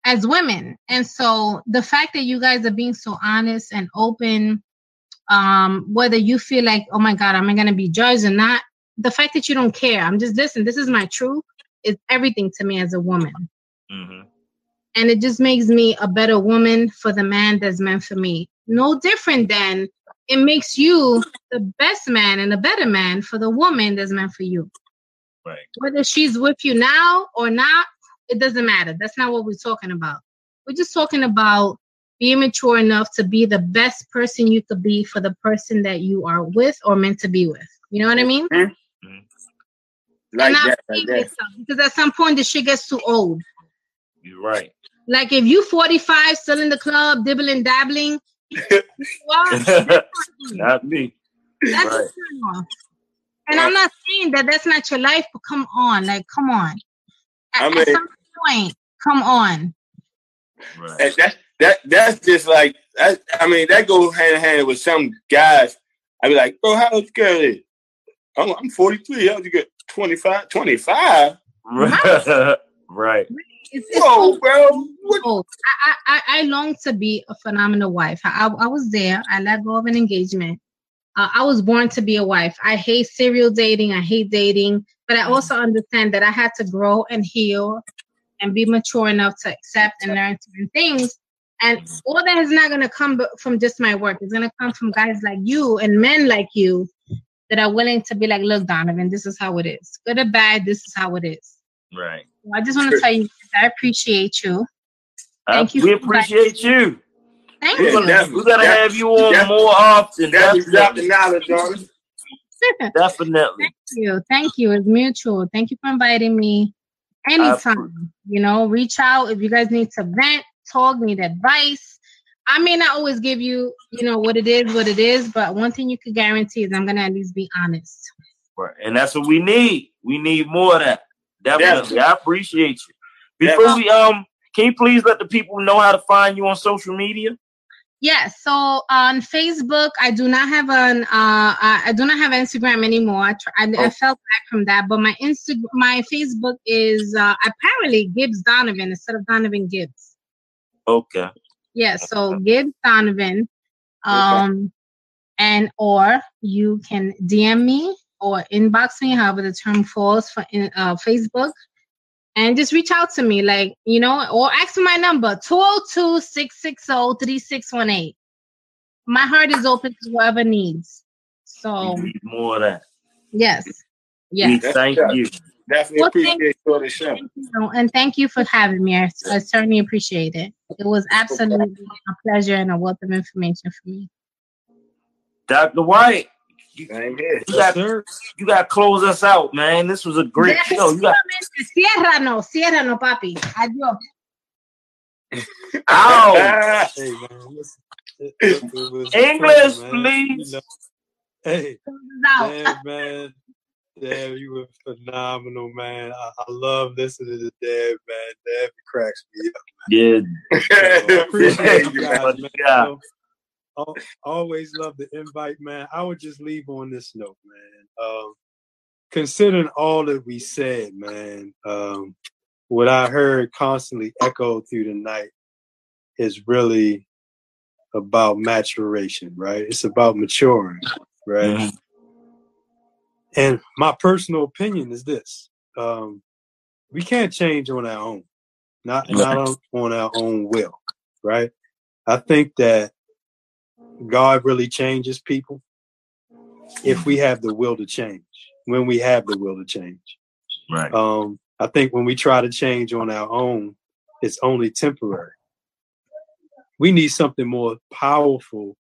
as women. And so the fact that you guys are being so honest and open, um, whether you feel like, oh my God, am I gonna be judged or not? The fact that you don't care, I'm just listen, this is my truth, is everything to me as a woman. Mm-hmm. And it just makes me a better woman for the man that's meant for me. No different than it makes you the best man and a better man for the woman that's meant for you. Right. Whether she's with you now or not, it doesn't matter. That's not what we're talking about. We're just talking about being mature enough to be the best person you could be for the person that you are with or meant to be with. You know what I mean? Mm-hmm. Like that, like that. Because at some point the shit gets too old. You're right. Like if you 45 still in the club, dibbling dabbling, not me. That's right. And I'm not saying that that's not your life, but come on, like, come on. At, I mean, at some point, come on. Right. That that that's just like that, I mean that goes hand in hand with some guys. I'd be like, bro, how old you girl is? I'm, I'm 43. How old you get? 25, 25. Right. right. It's, it's Whoa, bro! What? I, I I long to be a phenomenal wife. I, I was there. I let go of an engagement. Uh, I was born to be a wife. I hate serial dating. I hate dating, but I also understand that I had to grow and heal and be mature enough to accept and learn certain things. And all that is not going to come from just my work. It's going to come from guys like you and men like you that are willing to be like, look, Donovan, this is how it is. Good or bad, this is how it is. Right. I just want to tell you, I appreciate you. Thank uh, you. We appreciate you. Thank yeah, you. we gotta have you on more often. Definitely. Definitely. knowledge on Definitely. Thank you. Thank you. It's mutual. Thank you for inviting me. Anytime. You know, reach out if you guys need to vent, talk, need advice. I may not always give you, you know, what it is, what it is, but one thing you can guarantee is I'm gonna at least be honest. Right. And that's what we need. We need more of that. Definitely. Definitely. I appreciate you. Before Definitely. we um can you please let the people know how to find you on social media? Yes. Yeah, so on Facebook, I do not have an uh, I do not have Instagram anymore. I, tr- I, oh. I fell back from that, but my Insta my Facebook is uh, apparently Gibbs Donovan instead of Donovan Gibbs. Okay. Yeah. So Gibbs Donovan, um, okay. and or you can DM me or inbox me, however the term falls for in, uh, Facebook, and just reach out to me, like you know, or ask for my number 202-660-3618. My heart is open to whoever needs. So need more of that. Yes. Yes. thank you. Definitely well, appreciate you the show. You, and thank you for having me. I, I certainly appreciate it. It was absolutely a pleasure and a wealth of information for me. Dr. White. You, you got, you got to close us out, man. This was a great show. You got Ciérranos, ciérranos, papi. Adiós. Ow. hey, man, English, fun, please. You know, hey, damn, man. Damn, you were phenomenal, man. I, I, love listening to Dad, man. Dad cracks me up. Man. Yeah. So, appreciate you guys, man. Yeah always love the invite, man. I would just leave on this note, man. Um, considering all that we said, man, um, what I heard constantly echoed through the night is really about maturation, right? It's about maturing, right? Mm-hmm. And my personal opinion is this: um, we can't change on our own, not not on, on our own will, right? I think that God really changes people if we have the will to change. When we have the will to change, Right. um, I think when we try to change on our own, it's only temporary. We need something more powerful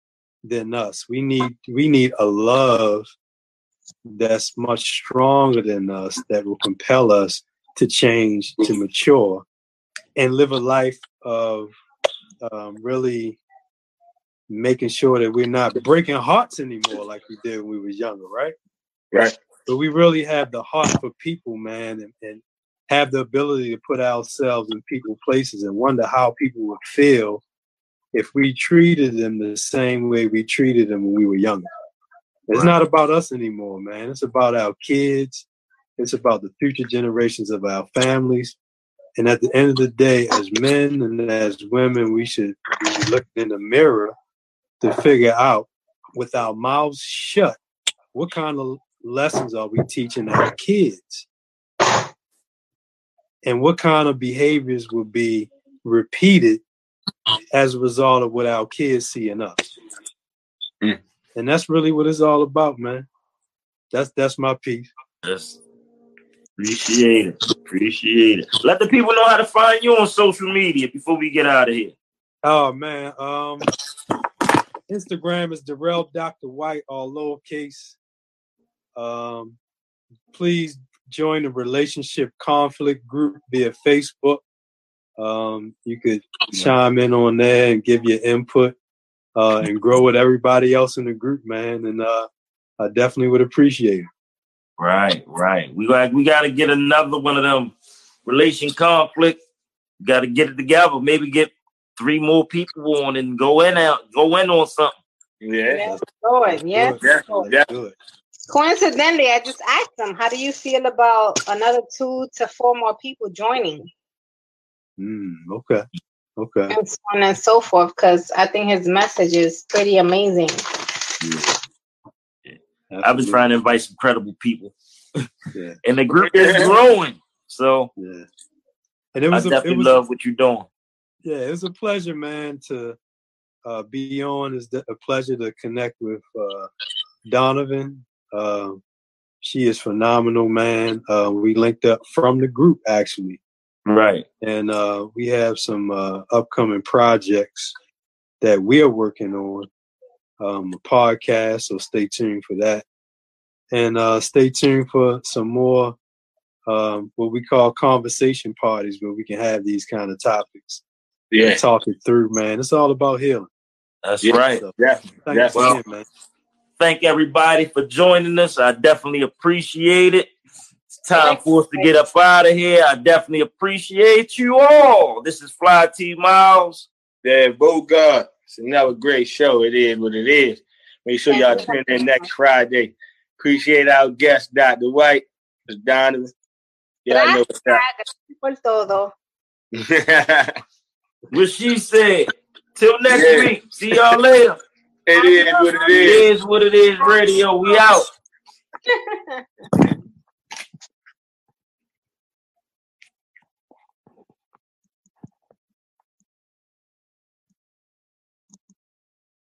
than us. We need we need a love that's much stronger than us that will compel us to change, to mature, and live a life of um, really making sure that we're not breaking hearts anymore like we did when we were younger, right? Right. But we really have the heart for people, man, and, and have the ability to put ourselves in people places and wonder how people would feel if we treated them the same way we treated them when we were younger. It's Right. not about us anymore, man. It's about our kids. It's about the future generations of our families. And at the end of the day, as men and as women, we should be looking in the mirror to figure out, with our mouths shut, what kind of lessons are we teaching our kids? And what kind of behaviors will be repeated as a result of what our kids see in us? Mm. And that's really what it's all about, man. That's that's my piece. Yes. Appreciate it. Appreciate it. Let the people know how to find you on social media before we get out of here. Oh man. Um Instagram is Darrell Dr. White, all lowercase. Um please join the relationship conflict group via Facebook. Um you could chime in on there and give your input uh and grow with everybody else in the group, man. And uh I definitely would appreciate it. Right, right. We got we got to get another one of them relation conflict. Got to get it together. Maybe get three more people on and go in out, go in on something. Yeah. Yes, Lord. Yes. Yeah. Lord. Yeah. Good. Coincidentally, I just asked him, how do you feel about another two to four more people joining Mm, okay. Okay. and so on and so forth? Because I think his message is pretty amazing. I've been trying to invite some credible people, Yeah. and the group is growing. So Yeah. And it I was a, definitely it was love what you're doing. Yeah, it was a pleasure, man, to uh, be on. It's a pleasure to connect with uh, Donovan. Uh, she is phenomenal, man. Uh, we linked up from the group actually, Right. and uh, we have some uh, upcoming projects that we are working on. Um, a podcast, so stay tuned for that, and uh, stay tuned for some more um, what we call conversation parties, where we can have these kind of topics Yeah. and talk it through, man. It's all about healing. That's Yeah. right. So, Yeah. thanks Yeah. Well, again, man. Thank everybody for joining us. I definitely appreciate it. It's time for us to get up out of here. I definitely appreciate you all. This is Fly T Miles. Yeah, Bogart. It's another great show. It is what it is. Make sure y'all tune in next Friday. Appreciate our guest, Dr. White. It's Donovan. Y'all know what's up. Por todo. it What she said. Till next Yeah. week. See y'all later. is what it It is. is what it is. Radio. We out.